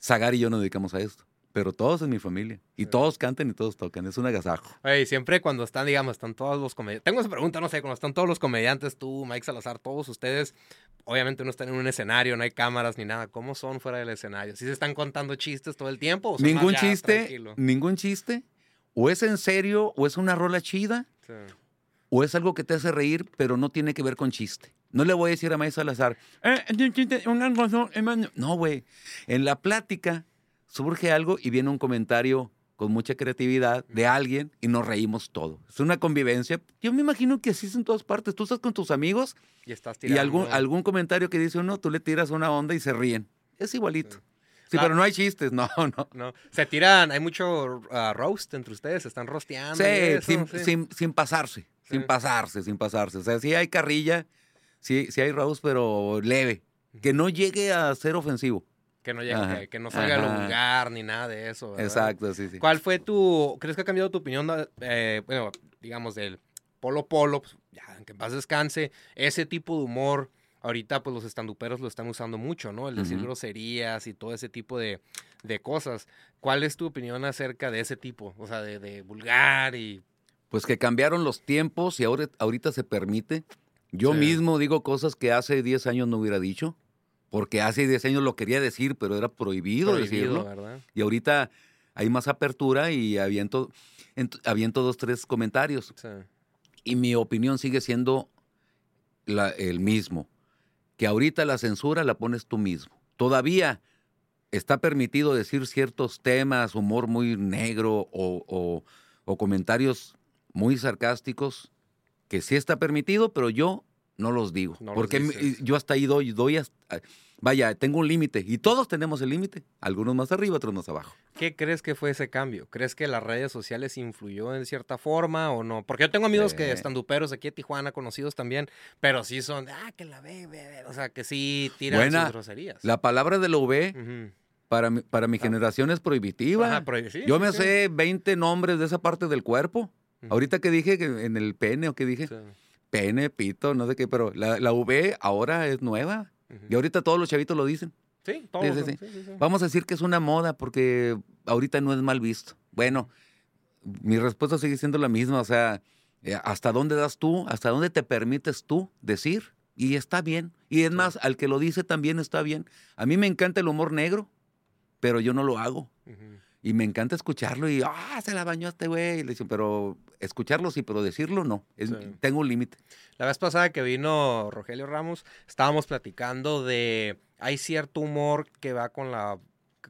Zagar y yo nos dedicamos a esto pero todos en mi familia. Y sí. todos cantan y todos tocan. Es un agasajo. Oye, siempre cuando están, digamos, están todos los comediantes. Tengo esa pregunta, no sé, cuando están todos los comediantes, tú, Mike Salazar, todos ustedes, obviamente no están en un escenario, no hay cámaras ni nada. ¿Cómo son fuera del escenario? ¿Sí se están contando chistes todo el tiempo? O ningún chiste, tranquilo? ningún chiste. O es en serio, o es una rola chida, sí. o es algo que te hace reír, pero no tiene que ver con chiste. No le voy a decir a May Salazar, "Eh, un chiste, un gozo, hermano". no, güey. En la plática surge algo y viene un comentario con mucha creatividad de alguien y nos reímos todo. Es una convivencia. Yo me imagino que así es en todas partes. Tú estás con tus amigos Y estás y tirando. algún, algún comentario que dice uno, tú le tiras una onda y se ríen. Es igualito. Sí, Ah. pero no hay chistes, no, [laughs] no. No, se tiran, hay mucho ah, roast entre ustedes, se están rosteando. Sí, y eso, sin, sí. sin- sin pasarse, Sí. sin pasarse, sin pasarse. O sea, sí hay carrilla, sí, sí hay roast, pero leve. Que no llegue a ser ofensivo. Que no, llegue, que, que no salga lo Ajá. vulgar ni nada de eso. ¿verdad? Exacto, sí, sí. ¿Cuál fue tu, crees que ha cambiado tu opinión, eh, bueno, digamos, del Polo Polo, pues, ya, que en paz descanse, ese tipo de humor, ahorita pues los estanduperos lo están usando mucho, ¿no? El decir groserías y todo ese tipo de, de cosas. ¿Cuál es tu opinión acerca de ese tipo? O sea, de, de vulgar y... Pues que cambiaron los tiempos y ahora, ahorita se permite. Yo Sí. mismo digo cosas que hace 10 años no hubiera dicho, porque hace 10 años lo quería decir, pero era prohibido, prohibido, decirlo. ¿verdad? Y ahorita hay más apertura y aviento, ent- aviento dos, tres comentarios. Sí. Y mi opinión sigue siendo la- el mismo, que ahorita la censura la pones tú mismo. Todavía está permitido decir ciertos temas, humor muy negro o, o- o comentarios muy sarcásticos, que sí está permitido, pero yo no los digo. No porque yo hasta ahí doy, doy hasta- vaya, tengo un límite y todos tenemos el límite, algunos más arriba, otros más abajo. ¿Qué crees que fue ese cambio? ¿Crees que las redes sociales influyó en cierta forma o no? Porque yo tengo amigos que Sí. estanduperos aquí de Tijuana, conocidos también, pero sí son, ah, que la ve, ve, ve", o sea, que sí tiran Buena. sus groserías. La palabra de la V Ujú. para mi, para mi generación es prohibitiva. Ajá, pero sí, Yo sí, me sí. sé 20 nombres de esa parte del cuerpo. Ahorita que dije que en el pene o que dije, Sí. Pene, pito, no sé qué, pero la, la V ahora es nueva. Y ahorita todos los chavitos lo dicen. Sí, todos sí. Vamos a decir que es una moda porque ahorita no es mal visto. Bueno, mi respuesta sigue siendo la misma. O sea, eh, ¿hasta dónde das tú? ¿Hasta dónde te permites tú decir? Y está bien. Y es más, al que lo dice también está bien. A mí me encanta el humor negro, pero yo no lo hago. Y me encanta escucharlo y, ah, se la bañó este güey. Le dicen, pero escucharlo sí, pero decirlo no. Es- Sí. Tengo un límite. La vez pasada que vino Rogelio Ramos, estábamos platicando de, hay cierto humor que va con la,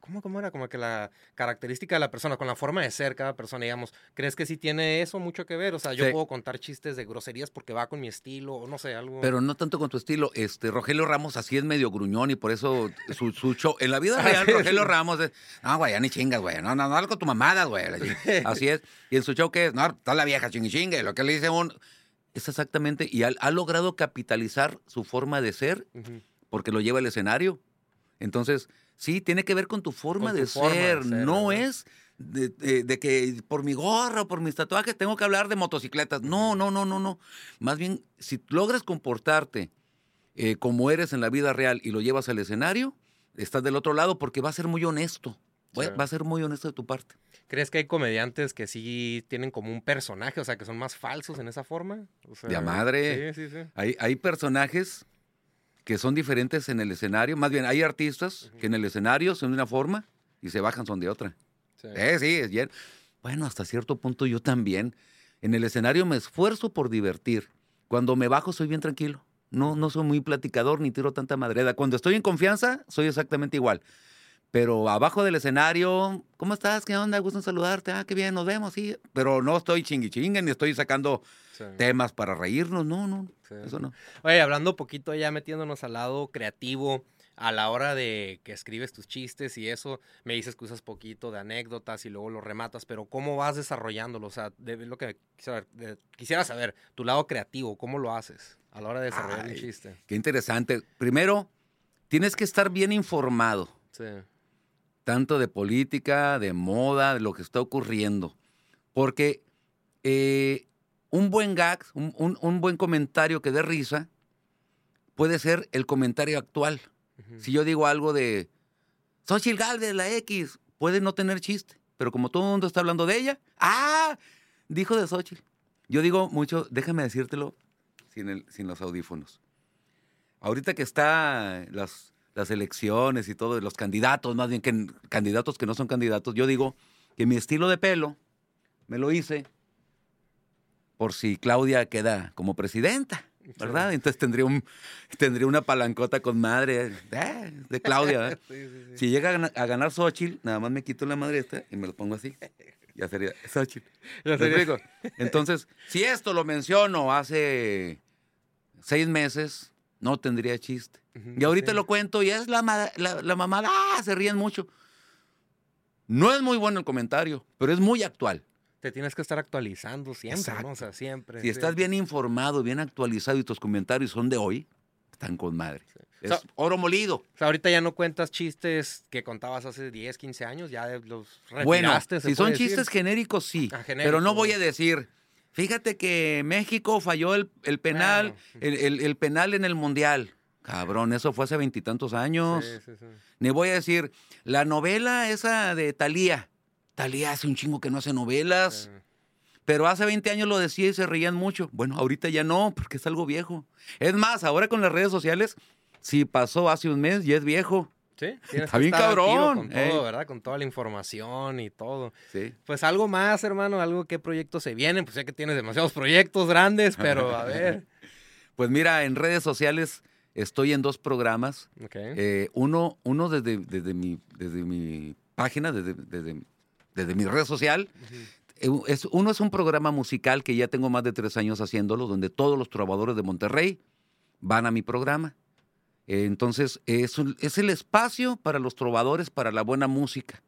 ¿cómo, cómo era? Como que la característica de la persona, con la forma de ser cada persona, digamos. ¿Crees que sí tiene eso mucho que ver? O sea, yo Sí. puedo contar chistes de groserías porque va con mi estilo, o no sé, algo. Pero no tanto con tu estilo. Este, Rogelio Ramos así es medio gruñón y por eso su, su show. En la vida [laughs] Ah, real, Rogelio. Ramos es, no, güey, ya ni chingas, güey. No, no, no, algo con tu mamada, güey. [laughs] Así, es. Y en su show, ¿qué es? No, está la vieja chingue chingue. Lo que le dice un. Es exactamente. Y ha, ha logrado capitalizar su forma de ser Ujú. porque lo lleva al escenario. Entonces, sí, tiene que ver con tu forma, Con tu de, forma de ser. No ¿verdad? es de, de- de que por mi gorra o por mis tatuajes tengo que hablar de motocicletas. No, no, no, no, no. Más bien, si logras comportarte eh, como eres en la vida real y lo llevas al escenario, estás del otro lado porque va a ser muy honesto. Va- Sí. Va a ser muy honesto de tu parte. ¿Crees que hay comediantes que sí tienen como un personaje, o sea, que son más falsos en esa forma? O sea, De madre. Sí, sí, sí. Hay, hay personajes que son diferentes en el escenario. Más bien, hay artistas que en el escenario son de una forma y se bajan son de otra. sí. Eh, sí, es bien. Bueno, hasta cierto punto yo también. En el escenario me esfuerzo por divertir. Cuando me bajo soy bien tranquilo. No, no soy muy platicador ni tiro tanta madreda. Cuando estoy en confianza, soy exactamente igual. Pero abajo del escenario, ¿cómo estás? ¿Qué onda? Gusto en saludarte. Ah, qué bien, nos vemos, sí. Pero no estoy chingui chingue ni estoy sacando sí. temas para reírnos. No, no, Sí. eso no. Oye, hablando un poquito ya metiéndonos al lado creativo, a la hora de que escribes tus chistes y eso, me dices que usas poquito de anécdotas y luego lo rematas, pero ¿cómo vas desarrollándolo? O sea, de, lo que quisiera, de- quisiera saber, tu lado creativo, ¿cómo lo haces a la hora de desarrollar un Ay. chiste? Qué interesante. Primero, tienes que estar bien informado. Sí, tanto de política, de moda, de lo que está ocurriendo. Porque eh, un buen gag, un, un- un buen comentario que dé risa, puede ser el comentario actual. Si yo digo algo de Xochitl Galvez, la X, puede no tener chiste, pero como todo el mundo está hablando de ella, ¡ah! Dijo de Xochitl. Yo digo mucho, déjame decírtelo sin, el- sin los audífonos. Ahorita que está las, las elecciones y todo, los candidatos, más bien que candidatos que no son candidatos, yo digo que mi estilo de pelo me lo hice por si Claudia queda como presidenta. ¿verdad? Entonces tendría un tendría una palancota con madre eh, de Claudia. ¿eh? [laughs] Si llega a ganar, Xochitl, nada más me quito la madre esta y me lo pongo así. Ya sería Xochitl. Ya ¿Me sería-? Entonces, si esto lo menciono hace seis meses, no tendría chiste. Y ahorita sí. lo cuento y es la, la, la mamada, ¡ah! se ríen mucho. No es muy bueno el comentario, pero es muy actual. Te tienes que estar actualizando siempre, ¿no? Exacto. O sea, siempre. Si estás sí. bien informado, bien actualizado y tus comentarios son de hoy, están con madre. Es O sea, oro molido. O sea, ahorita ya no cuentas chistes que contabas hace 10, 15 años, ya los Bueno, retiraste, se si son decir. chistes genéricos, sí. Ah, pero no voy a decir, fíjate que México falló el, el penal, Bueno. el, el- el penal en el Mundial. Cabrón, eso fue hace veintitantos años. Sí, sí, sí. Ni voy a decir, la novela esa de Talía. Talía hace un chingo que no hace novelas. Pero hace 20 años lo decía y se reían mucho. Bueno, ahorita ya no, porque es algo viejo. Es más, ahora con las redes sociales, si pasó hace un mes, ya es viejo. Sí, Está bien cabrón, Con todo. ¿verdad? Con toda la información y todo. Sí. Pues algo más, hermano, algo qué proyectos se vienen. Pues sé que tienes demasiados proyectos grandes, pero a ver. [laughs] Pues mira, en redes sociales estoy en dos programas. Eh, uno uno desde, desde, mi, desde mi página, desde, desde, desde mi red social. Es, uno es un programa musical que ya tengo más de tres años haciéndolo, donde todos los trovadores de Monterrey van a mi programa. Eh, entonces, es, un- es el espacio para los trovadores, para la buena música.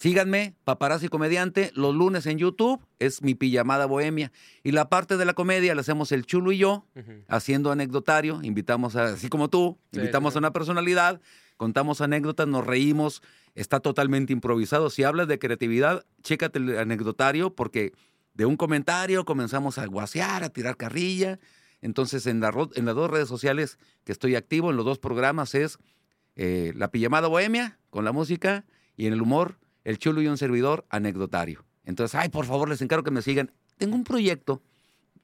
Síganme, Paparazzi Comediante, los lunes en YouTube, es mi pijamada bohemia. Y la parte de la comedia la hacemos el Chulo y yo, haciendo anecdotario, invitamos a, así como tú, Sí, invitamos sí. a una personalidad, contamos anécdotas, nos reímos, está totalmente improvisado. Si hablas de creatividad, chécate el anecdotario, porque de un comentario comenzamos a guasear, a tirar carrilla. Entonces, en, la en las dos redes sociales que estoy activo, en los dos programas, es eh, La Pijamada Bohemia, con la música, y en el humor, El Chulo y un servidor, anecdotario. Entonces, ay, por favor, les encargo que me sigan. Tengo un proyecto,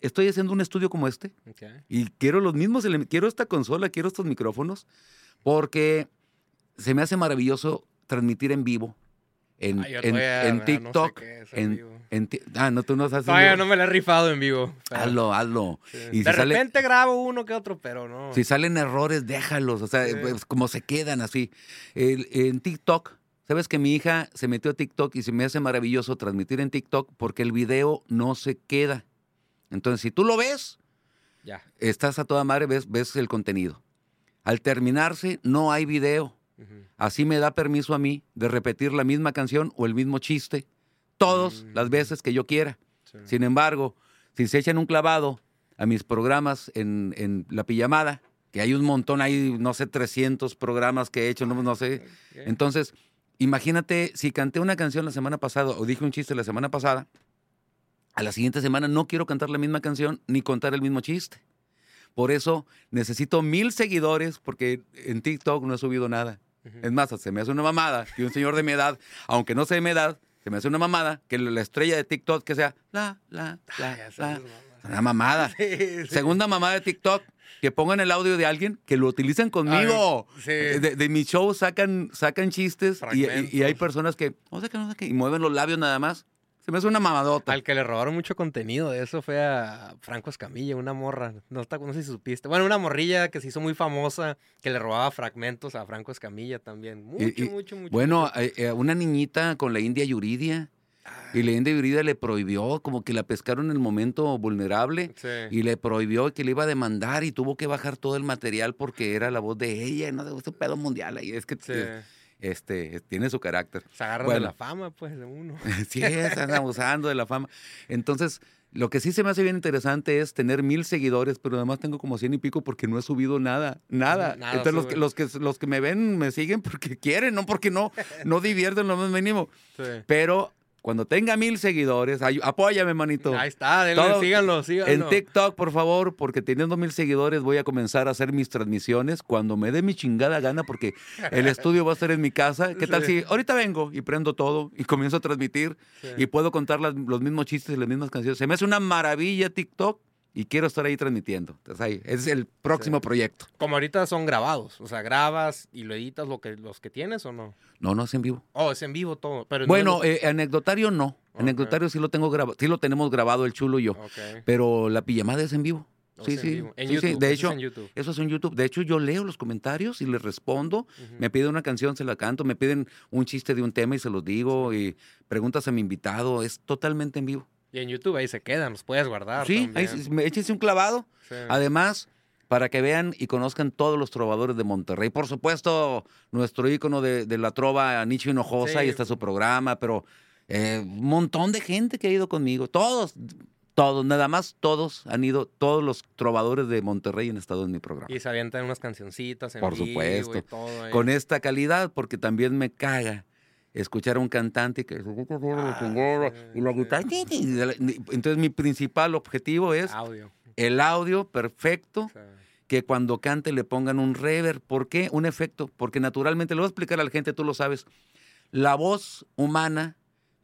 estoy haciendo un estudio como este, Ok. y quiero los mismos quiero esta consola, quiero estos micrófonos, porque se me hace maravilloso transmitir en vivo. En, Ay, en-. No sé TikTok. es en en, ti- ah, no, tú no. Todavía no me la he rifado en vivo. pero- Hazlo, hazlo. Sí. Y de si sale- repente grabo uno que otro, pero no. Si salen errores, déjalos. O sea, Sí. pues, como se quedan así. El- en TikTok, sabes que mi hija se metió a TikTok y se me hace maravilloso transmitir en TikTok porque el video no se queda. Entonces, si tú lo ves, Ya. estás a toda madre, ves, ves el contenido. Al terminarse, no hay video. Así me da permiso a mí de repetir la misma canción o el mismo chiste todas Mm. las veces que yo quiera. Sí. Sin embargo, si se echan un clavado a mis programas en, en La Pijamada, que hay un montón, hay, no sé, 300 programas que he hecho, no, no sé. Entonces, imagínate, si canté una canción la semana pasada o dije un chiste la semana pasada, a la siguiente semana no quiero cantar la misma canción ni contar el mismo chiste. Por eso necesito mil seguidores porque en TikTok no he subido nada. Es más, se me hace una mamada que un señor de mi edad, aunque no sea de mi edad, se me hace una mamada que la estrella de TikTok que sea la, la, la, Ay, la. Una mamada. [laughs] Sí, sí. Segunda mamada de TikTok, que pongan el audio de alguien que lo utilicen conmigo. Ay, sí. De, de mi show sacan, sacan chistes y, y- y hay personas que, no sé qué, no sé qué, y mueven los labios nada más. Se me hace una mamadota. Al que le robaron mucho contenido de eso fue a Franco Escamilla, una morra. No, está- no sé si supiste. Bueno, una morrilla que se hizo muy famosa, que le robaba fragmentos a Franco Escamilla también. Mucho, Y- mucho, mucho. Bueno, mucho. eh, eh, una niñita con la India Yuridia. Y la India Yuridia le prohibió, como que la pescaron en el momento vulnerable. Sí. Y le prohibió que le iba a demandar y tuvo que bajar todo el material porque era la voz de ella, no de un pedo mundial. Y es que Sí. este, tiene su carácter. Se agarran Bueno. de la fama, pues, de uno. [laughs] Sí, están abusando de la fama. Entonces, lo que sí se me hace bien interesante es tener mil seguidores, pero además tengo como cien y pico porque no he subido nada, nada. Nada Entonces, los que, los, que, los que me ven me siguen porque [laughs] quieren, no porque no, no divierten lo más mínimo. Sí. Pero cuando tenga mil seguidores, ay- apóyame, manito. Ahí está, denle, Todo- síganlo, síganlo. En TikTok, por favor, porque teniendo mil seguidores voy a comenzar a hacer mis transmisiones cuando me dé mi chingada gana, porque el [laughs] estudio va a estar en mi casa. ¿Qué tal Sí. si ahorita vengo y prendo todo y comienzo a transmitir Sí. y puedo contar las- los mismos chistes y las mismas canciones? Se me hace una maravilla TikTok y quiero estar ahí transmitiendo. Entonces ahí, ese es el próximo Sí. proyecto. Como ahorita son grabados. O sea, grabas y lo editas lo que, los que tienes o no. No, no es en vivo. Oh, es en vivo todo. Pero no Bueno, es eh, anecdotario no. Anecdotario sí lo tengo grabado, sí lo tenemos grabado el chulo y yo. lo- Ok. Pero la pijamada es en vivo. Sí, en sí. En Sí, YouTube, de eso hecho, es en YouTube. Eso es en YouTube. De hecho, yo leo los comentarios y les respondo. Me piden una canción, se la canto. Me piden un chiste de un tema y se los digo. Y preguntas a mi invitado. Es totalmente en vivo. Y en YouTube ahí se quedan, los puedes guardar. sí, ahí échense un clavado. Sí. Además, para que vean y conozcan todos los trovadores de Monterrey. Por supuesto, nuestro ícono de, de la trova, Nicho Hinojosa, Sí. y está su programa, pero eh, un montón de gente que ha ido conmigo. Todos, todos, nada más todos han ido, todos los trovadores de Monterrey han estado en mi programa. Y se avientan unas cancioncitas en Por vivo supuesto. y todo. Con esta calidad, porque también me caga escuchar a un cantante que Ah, y la guitarra. Entonces mi principal objetivo es Audio. el audio perfecto que cuando cante le pongan un reverb. ¿Por qué? Un efecto. Porque naturalmente, le voy a explicar a la gente, tú lo sabes, la voz humana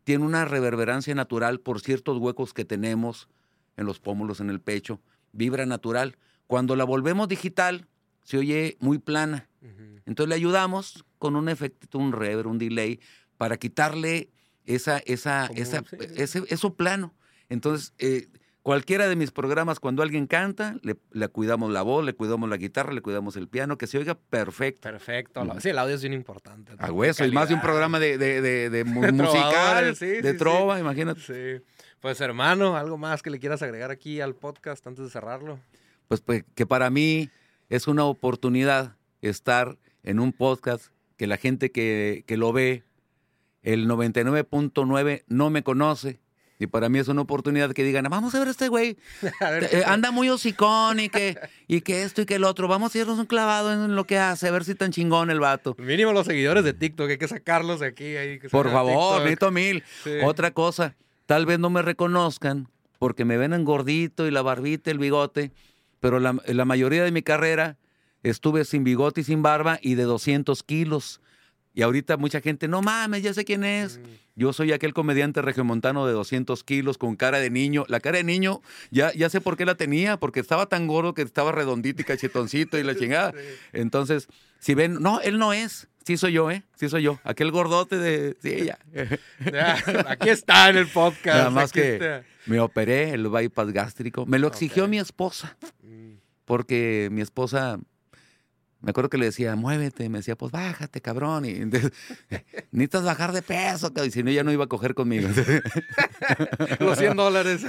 tiene una reverberancia natural por ciertos huecos que tenemos en los pómulos, en el pecho. Vibra natural. Cuando la volvemos digital, se oye muy plana. Entonces le ayudamos con un efecto, un reverb, un delay, para quitarle esa, esa, esa, ese- eso plano. Entonces, eh, cualquiera de mis programas, cuando alguien canta, le, le cuidamos la voz, le cuidamos la guitarra, le cuidamos el piano, que se oiga perfecto. Perfecto. Sí, el audio es bien importante. A hueso, y más de un programa de, de- de- de [laughs] mu- De musical, sí, de sí. trova, imagínate. Sí. Pues hermano, algo más que le quieras agregar aquí al podcast antes de cerrarlo. Pues, pues, que para mí es una oportunidad estar en un podcast que la gente que, que lo ve, el 99.9 no me conoce. Y para mí es una oportunidad que digan, vamos a ver a este güey, [laughs] A ver, eh, anda muy hocicón y que, [laughs] y que esto y que el otro, vamos a irnos un clavado en lo que hace, a ver si tan chingón el vato. Mínimo los seguidores de TikTok, hay que sacarlos de aquí. ahí, que Por favor, necesito mil. Sí. Otra cosa, tal vez no me reconozcan porque me ven en gordito y la barbita, el bigote, pero la, la mayoría de mi carrera estuve sin bigote y sin barba y de 200 kilos. Y ahorita mucha gente, no mames, ya sé quién es. Mm. Yo soy aquel comediante regiomontano de 200 kilos con cara de niño. La cara de niño, ya, ya sé por qué la tenía, porque estaba tan gordo que estaba redondito y cachetoncito y la [laughs] chingada. Entonces, si ven, no, él no es. Sí soy yo, ¿eh? Sí soy yo. Aquel gordote de... Sí, ya. [laughs] Ya, aquí está en el podcast. Nada más aquí que está. me operé el bypass gástrico. Me lo exigió mi esposa, Mm. porque mi esposa, me acuerdo que le decía, muévete. Me decía, pues bájate, cabrón. Y entonces, [laughs] necesitas bajar de peso, cabrón. Y si no, ya no iba a coger conmigo. [laughs] Los 100 dólares.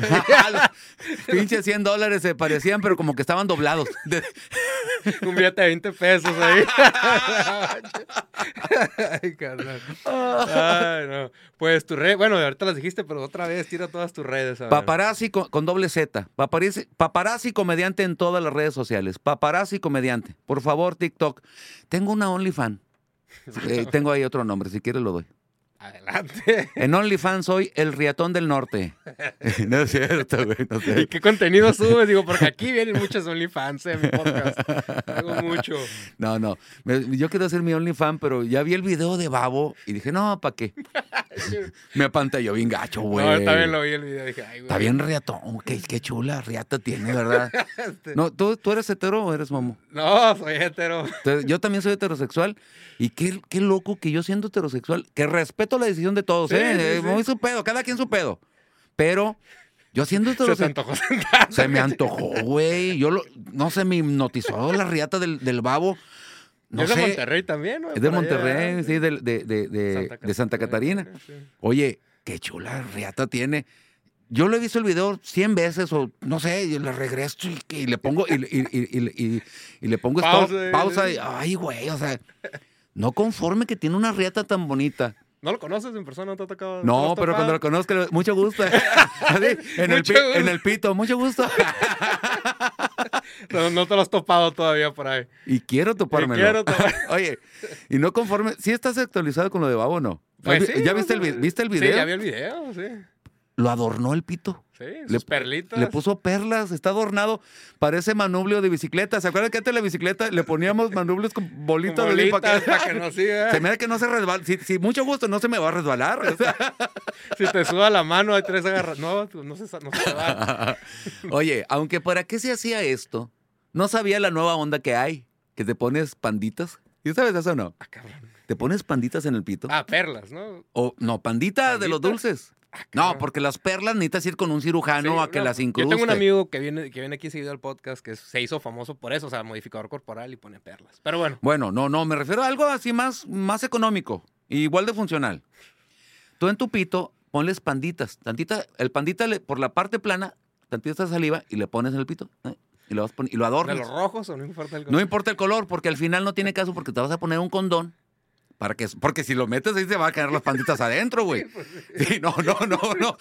[laughs] Pinches 100 dólares se parecían, pero como que estaban doblados. Un billete de 20 pesos ahí. Ay, carnal. Ay, no. Pues tu red, bueno, ahorita las dijiste, pero otra vez tira todas tus redes. a ver. Paparazzi con, con doble Z. Paparazzi, paparazzi comediante en todas las redes sociales. Paparazzi comediante. Por favor, TikTok. Tengo una OnlyFans. [laughs] Eh, tengo ahí otro nombre, si quieres lo doy. Adelante. En OnlyFans soy el Riatón del Norte. [laughs] no es cierto, güey, no ¿Y sé. qué contenido subes? Digo, porque aquí vienen muchos OnlyFans en mi podcast. Tengo mucho. No, no. Yo quiero hacer mi OnlyFans, pero ya vi el video de Babo y dije, no, ¿para qué? [laughs] Me apantalló bien gacho, güey. No, también lo vi el video. Dije, ay, güey. Está bien riatón, qué, qué chula riata tiene, ¿verdad? [laughs] No, ¿tú, ¿tú eres hetero o eres momo? No, soy hetero. Entonces, yo también soy heterosexual y qué, qué loco que yo siendo heterosexual, que respeto la decisión de todos, Sí, ¿eh? sí, Eh, sí. Muy su pedo, cada quien su pedo. Pero yo Se antojó sentar. se me antojó, güey. Yo lo, no se me hipnotizó la riata del, del babo. No es de sé. Monterrey también, ¿no? Es de allá, Monterrey, sí, de, de, de, de- de Santa Catarina. sí. Oye, qué chula riata tiene. Yo lo he visto el video 100 veces o no sé, y le regreso y, y le pongo y, le pongo stop, Pausa, pausa, y ay, güey, o sea, no conforme que tiene una riata tan bonita. ¿No lo conoces en persona? ¿No te ha tocado? ¿te lo No, pero cuando lo conozco, mucho gusto. [laughs] Así, en, el Mucho pi- gusto. en el pito, mucho gusto. [laughs] No, no te lo has topado todavía por ahí. y quiero topármelo. quiero topar- [laughs] Oye, y no conforme, ¿sí estás actualizado con lo de Babo o no? Pues ¿Ya sí, ¿Ya más viste el, viste el video? Sí, ya vi el video, sí. Lo adornó el pito. Sí, Le- perlitas. Le puso perlas, está adornado, parece manubrio de bicicleta. ¿Se acuerdan que antes la bicicleta le poníamos manublios con Con bolitas de bolitas que- para que no siga. [laughs] Se me da que no se resbala. Si, si mucho gusto, no se me va a resbalar. o sea. [laughs] Si te suda la mano, hay tres agarras. No, no se, no se va. [laughs] Oye, aunque para qué se hacía esto, no sabía la nueva onda que hay, que te pones panditas. ¿Y sabes eso o no? Ah, cabrón. Te pones panditas en el pito. Ah, perlas, ¿no? O no, pandita de los dulces. No, porque las perlas necesitas ir con un cirujano Sí, a que no, las Yo incruste. tengo un amigo que viene, que viene aquí seguido al podcast que se hizo famoso por eso, o sea, modificador corporal y pone perlas. Pero bueno, Bueno, no, no, me refiero a algo así más, más económico, igual de funcional. Tú en tu pito ponles panditas, tantita, el pandita le- por la parte plana, tantita saliva y le pones en el pito ¿eh? y lo, vas y lo ¿de adornas. los rojos o no importa el No importa el color, porque al final no tiene caso porque te vas a poner un condón. Para que, porque si lo metes ahí se van a caer las panditas adentro, güey. [laughs] Sí, no, no, no, no.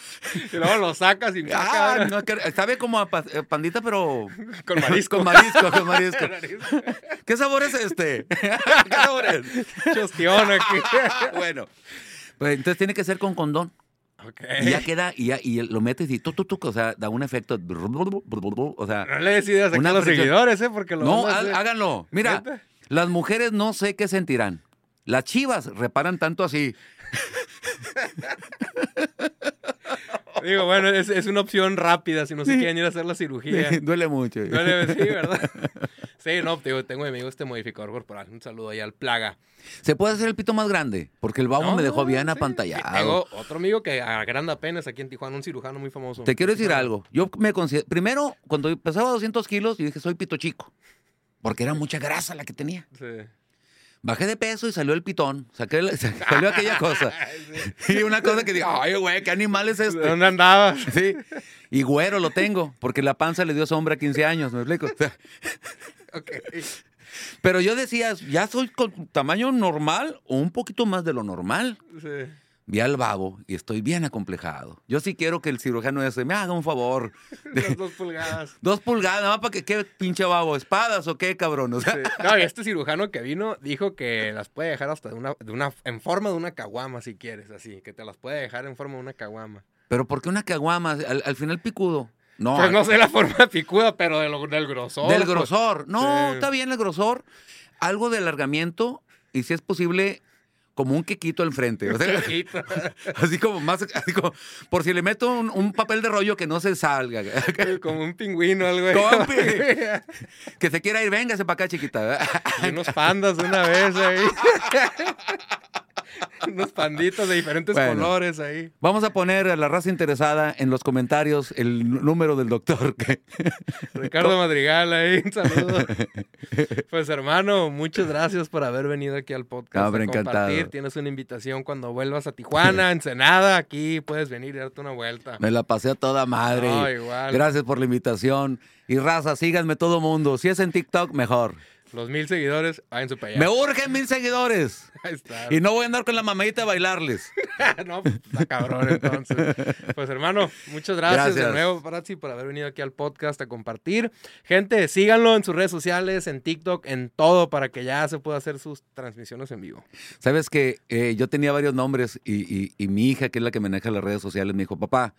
Y luego lo sacas y Ah, no, sabe como a eh, pandita, pero [laughs] con marisco. con marisco, con marisco. [laughs] ¿Qué sabor es este? ¿Qué sabor es? Chostión aquí. bueno, pues entonces tiene que ser con condón. ok. Y ya queda, y, ya, y lo metes y tú, tú, tú, o sea, da un efecto. O sea, No le decidas a los seguidores, ¿eh? Porque lo no, háganlo. Mira, las mujeres no sé qué sentirán. Las chivas reparan tanto así. Digo, bueno, es, es una opción rápida si no se quieren ir a hacer la cirugía. Duele mucho. Duele, sí, ¿verdad? Sí, no, digo, tengo amigo este modificador corporal. Un saludo ahí al plaga. ¿Se puede hacer el pito más grande? Porque el babo No, me dejó bien sí. apantallado. Tengo otro amigo que agranda penes aquí en Tijuana, un cirujano muy famoso. Te quiero decir algo. Yo me considero. Primero, cuando pesaba 200 kilos, yo dije, soy pito chico. Porque era mucha grasa la que tenía. Sí. Bajé de peso y salió el pitón. Saqué [laughs] salió [laughs] aquella cosa. Y una cosa que digo, ay, güey, ¿qué animal es este? ¿Dónde andabas? [laughs] Sí. Y güero lo tengo, porque la panza le dio sombra a 15 años, ¿me explico? O sea, Ok. pero yo decía, ¿ya soy con tamaño normal o un poquito más de lo normal? Sí. Vi al babo y estoy bien acomplejado. Yo sí quiero que el cirujano ese me haga un favor. [laughs] Las dos pulgadas. [laughs] Dos pulgadas, nada más para que qué pinche babo, espadas o qué, cabrón. O sea, Sí. No, y este cirujano que vino dijo que las puede dejar hasta de una, de una, en forma de una caguama si quieres, así, que te las puede dejar en forma de una caguama. pero ¿por qué una caguama? Al, al final picudo. No, Pues no sé la forma picuda, pero de lo- del grosor. del pues. grosor. No, Sí. está bien el grosor. Algo de alargamiento y si es posible, como un quequito al frente. O sea, [laughs] así como más, así como, por si le meto un, un papel de rollo que no se salga. [laughs] Como un pingüino, algo ahí. Compi. [laughs] que se quiera ir, véngase para acá, chiquita. Y unos pandas de una vez ahí. [laughs] unos panditos de diferentes Bueno. colores ahí. Vamos a poner a la raza interesada en los comentarios el número del doctor. que- [laughs] Ricardo Madrigal ahí, un saludo. [laughs] Pues hermano, muchas gracias por haber venido aquí al podcast. Hombre, encantado. Tienes una invitación cuando vuelvas a Tijuana, Ensenada, aquí puedes venir y darte una vuelta. Me la pasé a toda madre. No, igual. Gracias por la invitación. Y raza, síganme todo mundo. Si es en TikTok, mejor. Los mil seguidores, váyanse para allá. Me urgen mil seguidores. [laughs] Ahí está. Y no voy a andar con la mamadita a bailarles. [laughs] no, pues, está cabrón entonces. Pues hermano, muchas gracias, de nuevo, Parazzi, por haber venido aquí al podcast a compartir. Gente, síganlo en sus redes sociales, en TikTok, en todo, para que ya se pueda hacer sus transmisiones en vivo. Sabes que eh, yo tenía varios nombres y, y- y mi hija, que es la que maneja las redes sociales, me dijo, papá,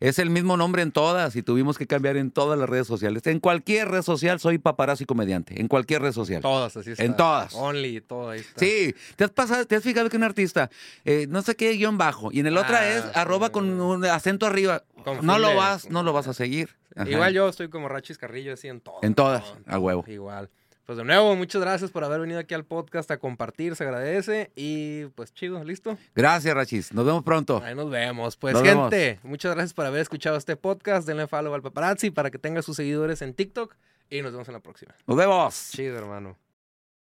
es el mismo nombre en todas y tuvimos que cambiar en todas las redes sociales. En cualquier red social soy paparazzi comediante, en cualquier red social. Todas, así está. En todas. Only, todo ahí está. Sí, te has pasado, te has fijado que un artista, eh, no sé qué guion bajo, y en el otra Ah, es arroba con un acento arriba. Confunde. No lo vas, no lo vas a seguir. Ajá. Igual yo estoy como Rachis Carrillo, así en todo. En todas, a huevo. Igual. Pues de nuevo, muchas gracias por haber venido aquí al podcast a compartir, se agradece. Y pues chido, ¿listo? Gracias, Rachis. Nos vemos pronto. Ahí nos vemos. Pues Nos gente, muchas gracias por haber escuchado este podcast. Denle follow al paparazzi para que tenga sus seguidores en TikTok. Y nos vemos en la próxima. Nos vemos. Chido, hermano.